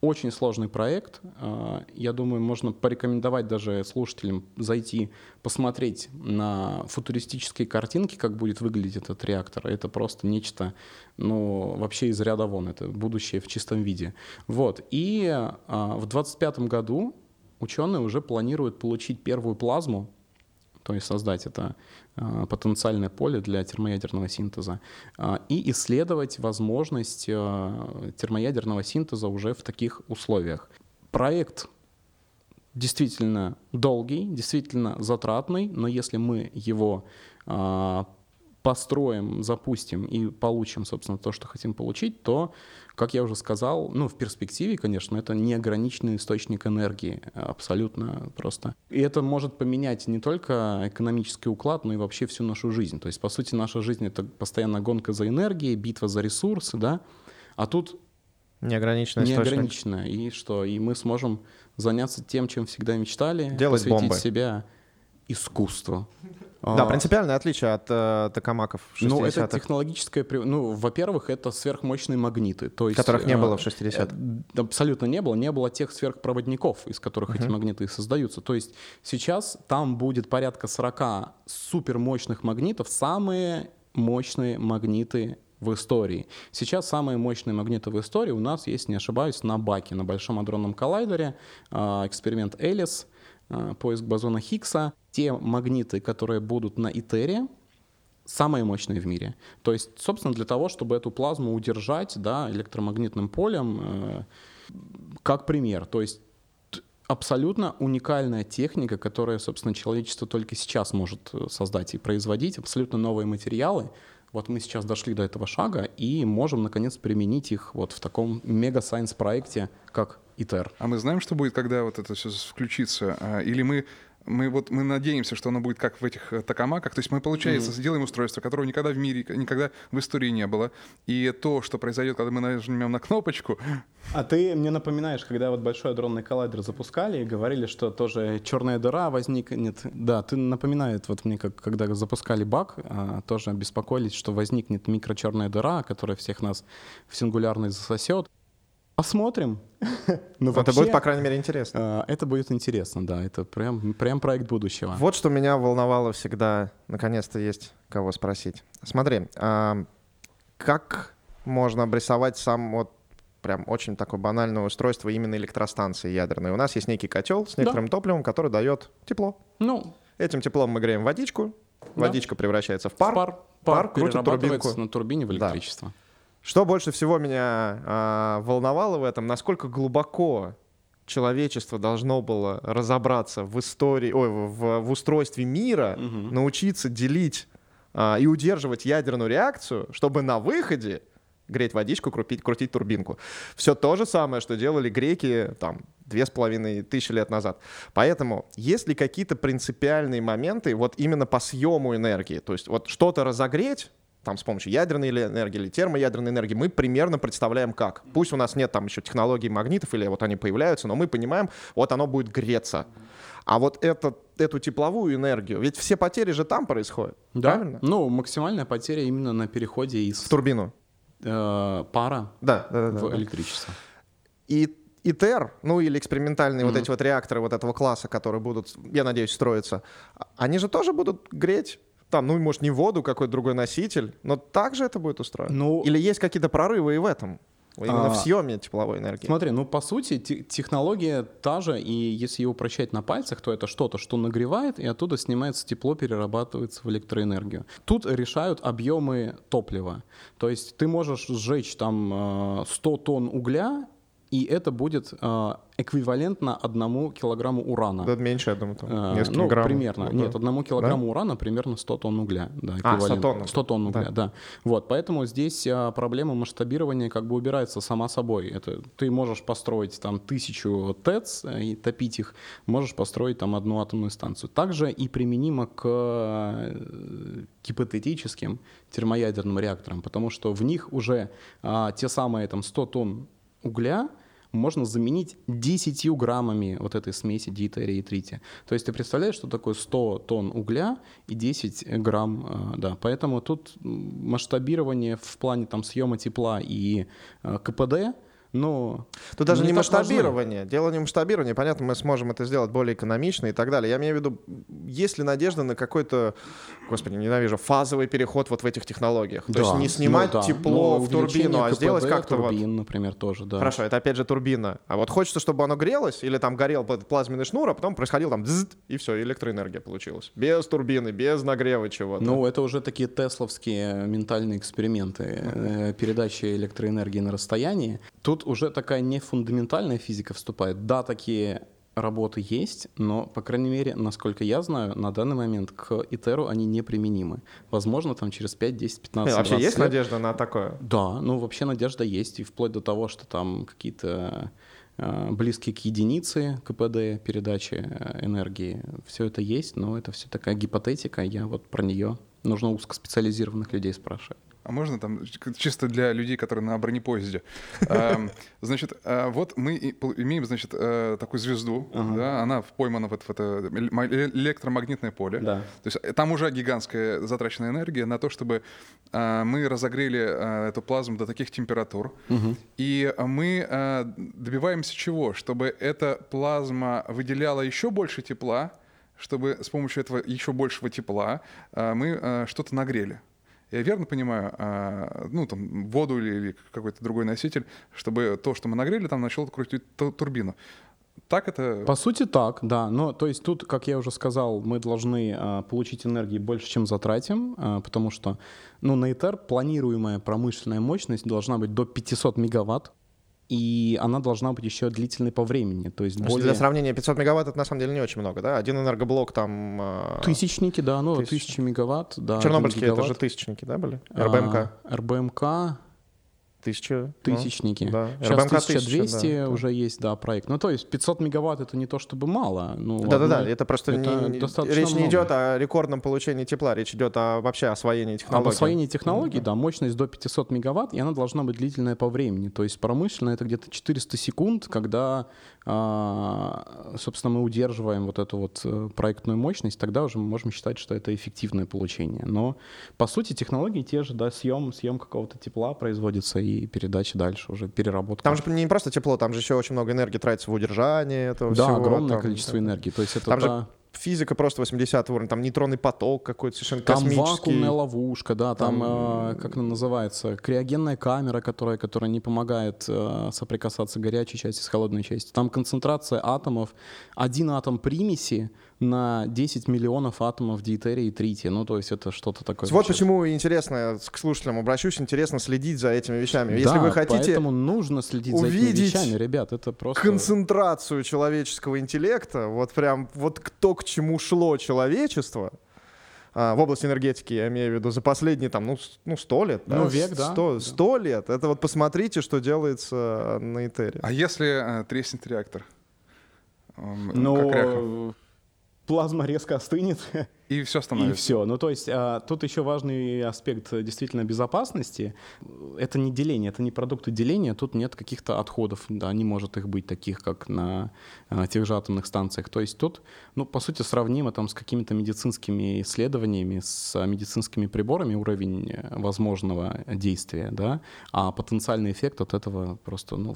Очень сложный проект. А, я думаю, можно порекомендовать даже слушателям зайти посмотреть на футуристические картинки, как будет выглядеть этот реактор. Это просто нечто, ну, вообще из ряда вон. Это будущее в чистом виде. Вот. И а, в 2025 году ученые уже планируют получить первую плазму, то есть создать это а, потенциальное поле для термоядерного синтеза а, и исследовать возможность а, термоядерного синтеза уже в таких условиях. Проект действительно долгий, действительно затратный, но если мы его построим, запустим и получим, собственно, то, что хотим получить, то, как я уже сказал, ну, в перспективе, конечно, это неограниченный источник энергии, абсолютно просто. И это может поменять не только экономический уклад, но и вообще всю нашу жизнь. То есть, по сути, наша жизнь — это постоянно гонка за энергией, битва за ресурсы, да, а тут Неограниченный Неограниченно. И что? И мы сможем заняться тем, чем всегда мечтали. Делать посвятить бомбы. себя искусству. Да, а, принципиальное отличие от э, токамаков 60-х. Ну, это технологическое... Ну, во-первых, это сверхмощные магниты. То есть, которых не было в 60-х. Э, абсолютно не было. Не было тех сверхпроводников, из которых uh-huh. эти магниты создаются. То есть сейчас там будет порядка 40 супермощных магнитов, самые мощные магниты в истории. Сейчас самые мощные магниты в истории у нас есть, не ошибаюсь, на Баке, на Большом адронном коллайдере, э, эксперимент Элис, э, поиск бозона Хиггса те магниты, которые будут на Итере, самые мощные в мире. То есть, собственно, для того, чтобы эту плазму удержать да, электромагнитным полем, э, как пример. То есть абсолютно уникальная техника, которая, собственно, человечество только сейчас может э, создать и производить. Абсолютно новые материалы. Вот мы сейчас дошли до этого шага и можем, наконец, применить их вот в таком мега-сайенс проекте, как ИТЕР. А мы знаем, что будет, когда вот это все включится? А, или мы мы вот мы надеемся, что оно будет как в этих э, токамаках. То есть мы, получается, mm-hmm. сделаем устройство, которого никогда в мире, никогда в истории не было. И то, что произойдет, когда мы нажмем на кнопочку... А ты мне напоминаешь, когда вот большой адронный коллайдер запускали и говорили, что тоже черная дыра возникнет. Да, ты напоминает вот мне, как когда запускали баг, а, тоже беспокоились, что возникнет микрочерная дыра, которая всех нас в сингулярный засосет. Посмотрим. ну, это будет, по крайней мере, интересно. Э, это будет интересно, да. Это прям, прям проект будущего. Вот что меня волновало всегда. Наконец-то есть кого спросить. Смотри, а, как можно обрисовать сам вот прям очень такое банальное устройство именно электростанции ядерной. У нас есть некий котел с некоторым да. топливом, который дает тепло. Ну, Этим теплом мы греем водичку, да. водичка превращается в пар, пар, пар, пар крутит турбинку. на турбине в электричество. Да. Что больше всего меня а, волновало в этом, насколько глубоко человечество должно было разобраться в истории, ой, в, в устройстве мира, угу. научиться делить а, и удерживать ядерную реакцию, чтобы на выходе греть водичку, крутить, крутить турбинку. Все то же самое, что делали греки там две с половиной тысячи лет назад. Поэтому есть ли какие-то принципиальные моменты вот именно по съему энергии? То есть вот что-то разогреть, там с помощью ядерной энергии или термоядерной энергии, мы примерно представляем как. Пусть у нас нет там еще технологий магнитов или вот они появляются, но мы понимаем, вот оно будет греться. А вот это, эту тепловую энергию, ведь все потери же там происходят, да? правильно? Ну, максимальная потеря именно на переходе из... В турбину. Э, пара да, да, да, в да, электричество. И ИТЕР, ну или экспериментальные mm-hmm. вот эти вот реакторы вот этого класса, которые будут, я надеюсь, строиться, а, они же тоже будут греть там, ну, может, не воду, какой-то другой носитель, но также это будет устроено? Ну, Или есть какие-то прорывы и в этом? Именно а, в съеме тепловой энергии. Смотри, ну по сути технология та же, и если ее упрощать на пальцах, то это что-то, что нагревает, и оттуда снимается тепло, перерабатывается в электроэнергию. Тут решают объемы топлива. То есть ты можешь сжечь там 100 э, тонн угля, и это будет э, эквивалентно одному килограмму урана. Да, меньше, я думаю, там э, несколько ну, грамм. примерно. Вот, Нет, одному килограмму да? урана примерно 100 тонн угля. Да, а, 100 тонн. 100 тонн угля, да. да. Вот, поэтому здесь э, проблема масштабирования как бы убирается сама собой. Это ты можешь построить там тысячу ТЭЦ э, и топить их, можешь построить там одну атомную станцию. Также и применимо к э, гипотетическим термоядерным реакторам, потому что в них уже э, те самые там 100 тонн угля можно заменить 10 граммами вот этой смеси диэтерия и трития. То есть ты представляешь, что такое 100 тонн угля и 10 грамм, э, да. Поэтому тут масштабирование в плане там съема тепла и э, КПД — но... Тут даже не, не масштабирование. Важно. Дело не масштабирование. Понятно, мы сможем это сделать более экономично и так далее. Я имею в виду, есть ли надежда на какой-то, господи, ненавижу, фазовый переход вот в этих технологиях? Да. То есть не снимать ну, да. тепло ну, в турбину, а сделать как-то турбин, вот... например, тоже, да. Хорошо, это опять же турбина. А вот хочется, чтобы оно грелось, или там горел плазменный шнур, а потом происходил там дзzt, и все, электроэнергия получилась. Без турбины, без нагрева чего-то. Ну, это уже такие тесловские ментальные эксперименты. Uh-huh. Передачи электроэнергии на расстоянии. Тут уже такая не фундаментальная физика вступает. Да, такие работы есть, но, по крайней мере, насколько я знаю, на данный момент к ИТЕРу они неприменимы. Возможно, там через 5, 10, 15, Вообще есть лет... надежда на такое? Да, ну вообще надежда есть, и вплоть до того, что там какие-то э, близкие к единице КПД передачи э, энергии. Все это есть, но это все такая гипотетика, я вот про нее нужно узкоспециализированных людей спрашивать. А можно там чисто для людей, которые на бронепоезде? Эм, значит, э, вот мы имеем, значит, э, такую звезду, да, она поймана в это электромагнитное поле. Да. То есть э, там уже гигантская затраченная энергия на то, чтобы мы разогрели эту плазму до таких температур. И мы добиваемся чего? Чтобы эта плазма выделяла еще больше тепла, чтобы с помощью этого еще большего тепла мы что-то нагрели. Я верно понимаю, а, ну, там, воду или, или какой-то другой носитель, чтобы то, что мы нагрели, там начало крутить турбину. Так это? По сути так, да. Но то есть тут, как я уже сказал, мы должны а, получить энергии больше, чем затратим, а, потому что, ну, на ИТЕР планируемая промышленная мощность должна быть до 500 мегаватт. И она должна быть еще длительной по времени. То есть более... Для сравнения, 500 мегаватт это на самом деле не очень много, да? Один энергоблок там... э, Тысячники, да, ну, Тысяч. тысячи мегаватт, да. Чернобыльские это же тысячники, да, были? А, РБМК. Тысяча. тысячники. Ну, да. Сейчас РБМК 1200 1000, да. уже есть, да, проект. Ну, то есть 500 мегаватт это не то чтобы мало. Ну, Да-да-да, это просто это не- не- достаточно речь не много. идет о рекордном получении тепла, речь идет о вообще освоении Об технологий. освоении технологий, да, мощность до 500 мегаватт, и она должна быть длительная по времени. То есть промышленно это где-то 400 секунд, когда, собственно, мы удерживаем вот эту вот э, проектную мощность, тогда уже мы можем считать, что это эффективное получение. Но, по сути, технологии те же, да, съем, съем какого-то тепла производится и передача дальше, уже переработка. Там же не просто тепло, там же еще очень много энергии тратится в удержание этого да, всего. огромное там, количество да. энергии. То есть это Там же та- Физика просто 80 уровень, там нейтронный поток какой-то совершенно Там космический. вакуумная ловушка, да, там, Там- э, как она называется, криогенная камера, которая, которая не помогает э, соприкасаться горячей части с холодной частью. Там концентрация атомов, один атом примеси на 10 миллионов атомов диэтерия и трития. Ну, то есть это что-то такое. Вот вообще. почему интересно, к слушателям обращусь, интересно следить за этими вещами. Если Да, вы хотите поэтому нужно следить за этими увидеть вещами, ребят, это просто... концентрацию человеческого интеллекта, вот прям вот кто к чему шло человечество, а, в области энергетики, я имею в виду, за последние там, ну, ну 100 лет. Ну, век, да. Сто, Да. 100 лет. Это вот посмотрите, что делается на Этере. А если э, треснет реактор? Э, плазма резко остынет, И все И становится. все. Ну, то есть а, тут еще важный аспект э, действительно безопасности. Это не деление, это не продукты деления. Тут нет каких-то отходов, да, не может их быть таких, как на а, тех же атомных станциях. То есть тут, ну, по сути, сравнимо там с какими-то медицинскими исследованиями, с медицинскими приборами уровень э, возможного действия, да, а потенциальный эффект от этого просто, ну,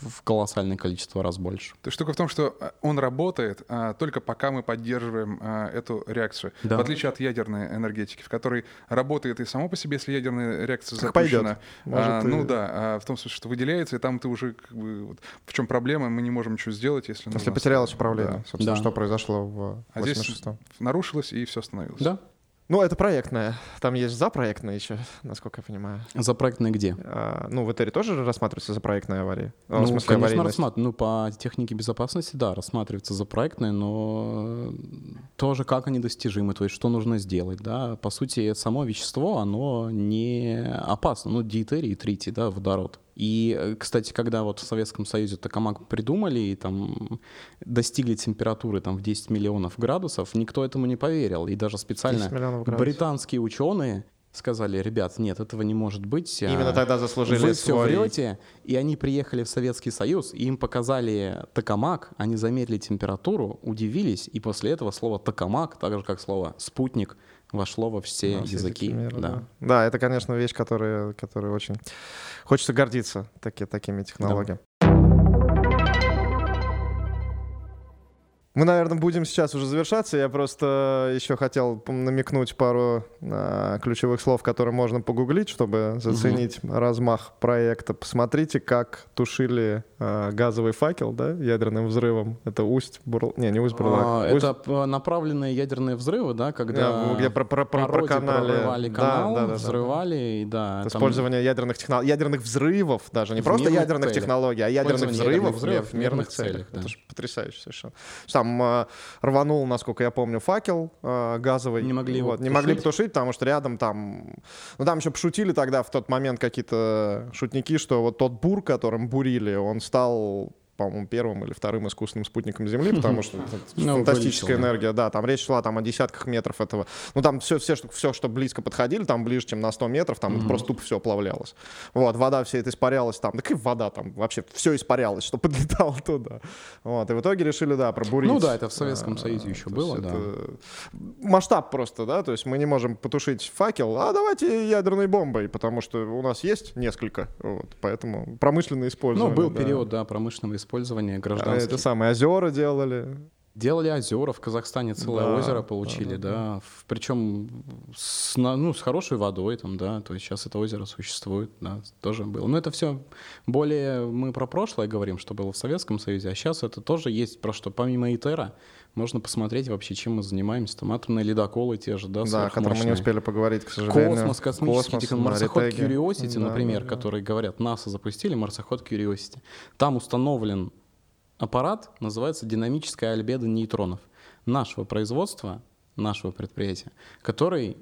в колоссальное количество раз больше. То есть штука в том, что э, он работает а, только пока мы поддерживаем а, эту реакцию. Да. В отличие от ядерной энергетики, в которой работает и само по себе, если ядерная реакция Как запущена. а, Может, и- Ну да, а, в том смысле, что выделяется, и там ты уже как бы... вот в чем проблема, мы не можем ничего сделать, если... Если ну, потерялось управление, да. собственно, Да. что произошло в А здесь 86-м. нарушилось, и все остановилось. Да? Ну, это проектное. Там есть запроектное еще, насколько я понимаю. Запроектное где? А, ну, в Этере тоже рассматривается запроектная авария? Ну, Ну, в смысле, конечно, рассматривается. Ну, по технике безопасности, да, рассматривается за проектное, но тоже как они достижимы, то есть что нужно сделать, да. По сути, само вещество, оно не опасно. Ну, диэтерий и тритий, да, водород. И, э, кстати, когда вот в Советском Союзе токамак придумали и там достигли температуры там в 10 миллионов градусов, никто этому не поверил. И даже 10 специально британские ученые сказали, ребят, нет, этого не может быть. а, Именно тогда заслужили вы все свой- врете, и они приехали в Советский Союз, и им показали токамак, они замерили температуру, удивились, и после этого слово токамак, так же как слово спутник, вошло во все все языки. мира, да. да. Да, это, конечно, вещь, которая, которая очень... Хочется гордиться таки, такими технологиями. Мы, наверное, будем сейчас уже завершаться. Я просто еще хотел намекнуть пару а, ключевых слов, которые можно погуглить, чтобы заценить размах проекта. Посмотрите, как тушили а, газовый факел, да, ядерным взрывом. Это усть Бурл... Не, не усть Бурлак. А, Усть- Это направленные ядерные взрывы, да, когда Да, где про- про- про- прорывали Да, канал, да, да, да. взрывали, и да. Там Использование ядерных технологий, ядерных взрывов даже, не В просто мирных ядерных целях. технологий, а ядерных взрывов, ядерных взрывов в мирных целях. да. Это же потрясающе совершенно. Там э, рванул, насколько я помню, факел э, газовый. Не могли его вот, Не могли потушить. потушить, потому что рядом там... Ну там еще пошутили тогда в тот момент какие-то шутники, что вот тот бур, которым бурили, он стал по-моему, первым или вторым искусственным спутником Земли, потому что Ну, фантастическая вылетел, да. энергия, да, там речь шла там о десятках метров этого. Ну, там все, все, что, все, что близко подходили, там ближе, чем на 100 метров, там это просто тупо все оплавлялось. Вот, вода все это испарялась там, так и вода там вообще все испарялось, что подлетало туда. Вот, и в итоге решили, да, пробурить. Ну да, это в Советском Союзе еще было, да. Масштаб просто, да, то есть мы не можем потушить факел, а давайте ядерной бомбой, потому что у нас есть несколько, вот, поэтому промышленное Ну, использование. был да. период, да, промышленного использования А гражданских. Это самые озера делали. Делали озера в Казахстане, целое Да, озеро получили, да, да. В- Причем с, ну, с хорошей водой там, да. То есть сейчас это озеро существует, да, тоже было. Но это все более мы про прошлое говорим, что было в Советском Союзе, а сейчас это тоже есть про что. Помимо ИТЕРа можно посмотреть вообще, чем мы занимаемся. Там атомные ледоколы те же, да, Да, о котором мы не успели поговорить, к сожалению. Космос, космический Космос, техно- да, марсоход. Curiosity, Да, например, да, да. который говорят, НАСА запустили марсоход Curiosity. Там установлен аппарат, называется динамическая альбедо нейтронов нашего производства, нашего предприятия, который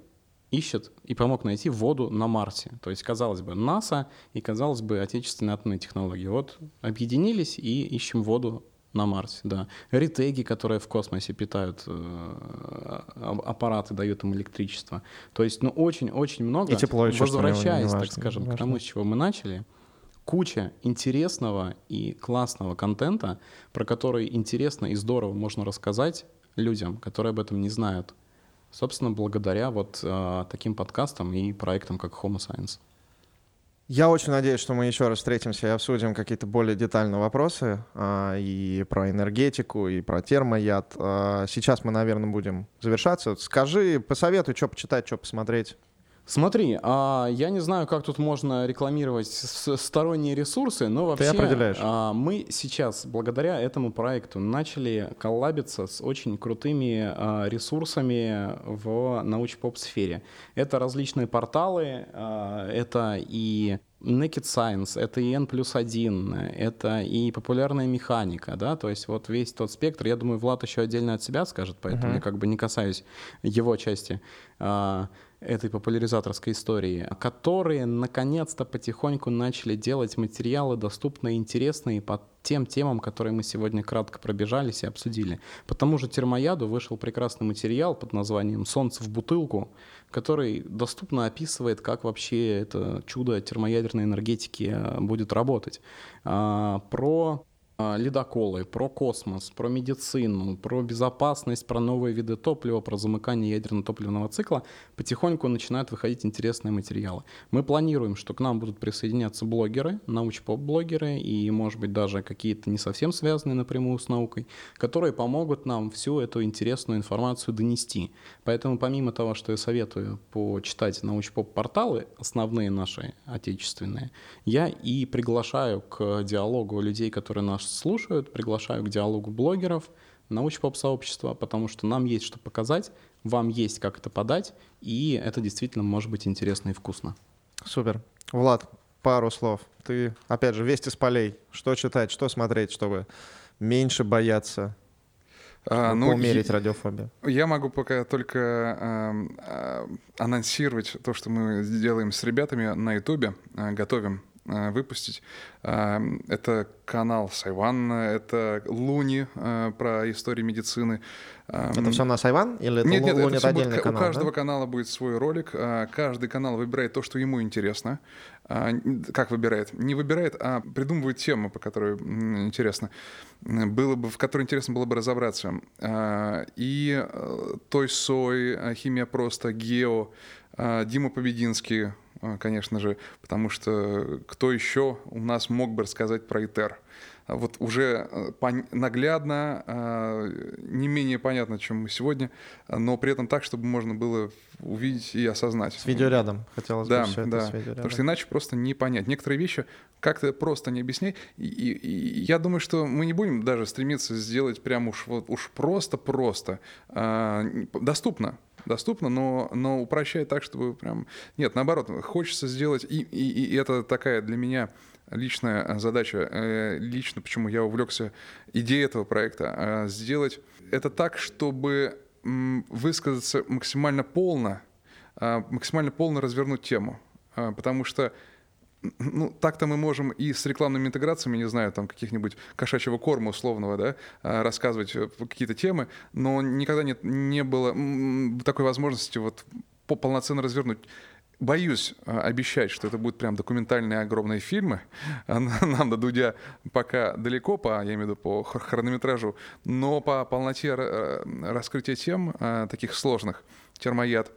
ищет и помог найти воду на Марсе. То есть, казалось бы, НАСА и, казалось бы, отечественные атомные технологии. Вот объединились и ищем воду на Марсе, да. Ретеги, которые в космосе питают э, а- аппараты, дают им электричество. То есть, ну, очень-очень много. И тепло еще, Возвращаясь, так скажем, к важно. тому, с чего мы начали, куча интересного и классного контента, про который интересно и здорово можно рассказать людям, которые об этом не знают. Собственно, благодаря вот э, таким подкастам и проектам, как Homo Science. Я очень надеюсь, что мы еще раз встретимся и обсудим какие-то более детальные вопросы а, и про энергетику, и про термояд. А, сейчас мы, наверное, будем завершаться. Скажи, посоветуй, что почитать, что посмотреть. Смотри, а, я не знаю, как тут можно рекламировать сторонние ресурсы, но вообще а, мы сейчас, благодаря этому проекту, начали коллабиться с очень крутыми а, ресурсами в научпоп-сфере. Это различные порталы, а, это и Naked Science, это и N плюс 1, это и популярная механика, да, то есть вот весь тот спектр, я думаю, Влад еще отдельно от себя скажет, поэтому я как бы не касаюсь его части. А, этой популяризаторской истории, которые наконец-то потихоньку начали делать материалы доступные интересные по тем темам, которые мы сегодня кратко пробежались и обсудили. По тому же термояду вышел прекрасный материал под названием «Солнце в бутылку», который доступно описывает, как вообще это чудо термоядерной энергетики э, будет работать. А, Про ледоколы, про космос, про медицину, про безопасность, про новые виды топлива, про замыкание ядерно-топливного цикла потихоньку начинают выходить интересные материалы. Мы планируем, что к нам будут присоединяться блогеры, научпоп-блогеры и, может быть, даже какие-то не совсем связанные напрямую с наукой, которые помогут нам всю эту интересную информацию донести. Поэтому помимо того, что я советую почитать научпоп-порталы, основные наши отечественные, я и приглашаю к диалогу людей, которые нас слушают, приглашаю к диалогу блогеров, научпоп-сообщества, потому что нам есть что показать, вам есть как это подать, и это действительно может быть интересно и вкусно. Супер. Влад, пару слов. Ты, опять же, вести с полей. Что читать, что смотреть, чтобы меньше бояться, А, ну, поумерить я- радиофобию. Я могу пока только эм, а, анонсировать то, что мы делаем с ребятами на Ютубе, а, готовим выпустить. А, Это канал Сайван, это Луни а, про историю медицины. А, Это все на Сайван? Или это нет, нет, Лу- это будет отдельный ка- канал? у каждого да? канала будет свой ролик. а, Каждый канал выбирает то, что ему интересно. А, Как выбирает? Не выбирает, а придумывает тему, по которой интересно. Было бы, в которой интересно было бы разобраться. А, И э, Той Сой, Химия просто, Гео, Дима Побединский, конечно же, потому что кто еще у нас мог бы рассказать про ИТЕР? А Вот уже э, наглядно, а, не менее понятно, чем мы сегодня, а, но при этом так, чтобы можно было увидеть и осознать. С видеорядом. Хотелось Да, бы все это да. с Потому видеорядом. что иначе просто не понять. Некоторые вещи как-то просто не объяснять. И, и- и я думаю, что мы не будем даже стремиться сделать прям уж вот уж просто-просто. А, доступно. Доступно, но, но упрощать так, чтобы прям... Нет, наоборот, хочется сделать... И, и, и это такая для меня личная задача. э, Лично, почему я увлекся идеей этого проекта. а, Сделать это так, чтобы высказаться максимально полно, максимально полно развернуть тему. Потому что ну, так-то мы можем и с рекламными интеграциями, не знаю, там каких-нибудь кошачьего корма условного, да, а, рассказывать э, какие-то темы, но никогда не, не было такой возможности вот по- полноценно развернуть. Боюсь а, обещать, что это будут прям документальные огромные фильмы. А, Нам до Дудя пока далеко, по, я имею в виду по хр- хронометражу, но по полноте ра- раскрытия тем таких сложных, термояд,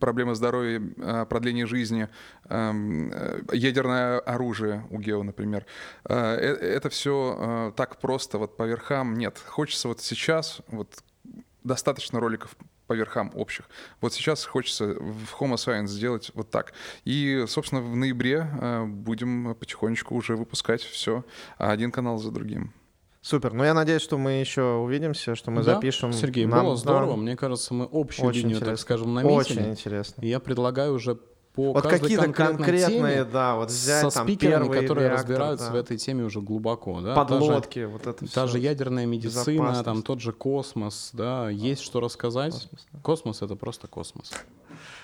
проблемы здоровья, э, продление жизни, э, ядерное оружие у Гео, например. Это все так просто, вот по верхам нет. Хочется вот сейчас, вот достаточно роликов по верхам общих. Вот сейчас хочется в Homo Science сделать вот так. И, собственно, в ноябре будем потихонечку уже выпускать все один канал за другим. Супер. Ну, я надеюсь, что мы еще увидимся, что мы да? запишем. Сергей, Нам, было здорово. Да. Мне кажется, мы общую Очень линию, интересно. так скажем, наметили. Очень интересно. И я предлагаю уже по Вот какие-то конкретные, теме да, вот взять со там спикерами, которые реактор, разбираются да. в этой теме уже глубоко. Да? Подлодки, вот это Та же, всё. та же ядерная медицина, там тот же космос, да, есть что рассказать. Космос, да. Космос — это просто космос.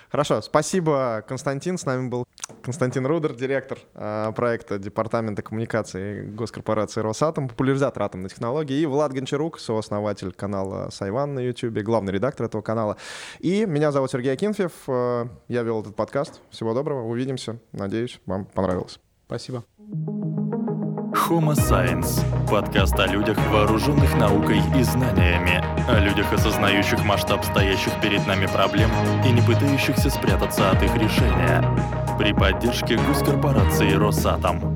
Хорошо, спасибо, Константин. С нами был Константин Рудер, директор э, проекта Департамента коммуникации госкорпорации Росатом, популяризатор атомной технологии, и Влад Гончарук, сооснователь канала Сайван на YouTube, главный редактор этого канала. И меня зовут Сергей Акинфьев, э, я вел этот подкаст. Всего доброго, увидимся. Надеюсь, вам понравилось. Спасибо. Homo Science – подкаст о людях, вооруженных наукой и знаниями, о людях, осознающих масштаб стоящих перед нами проблем и не пытающихся спрятаться от их решения. При поддержке госкорпорации «Росатом».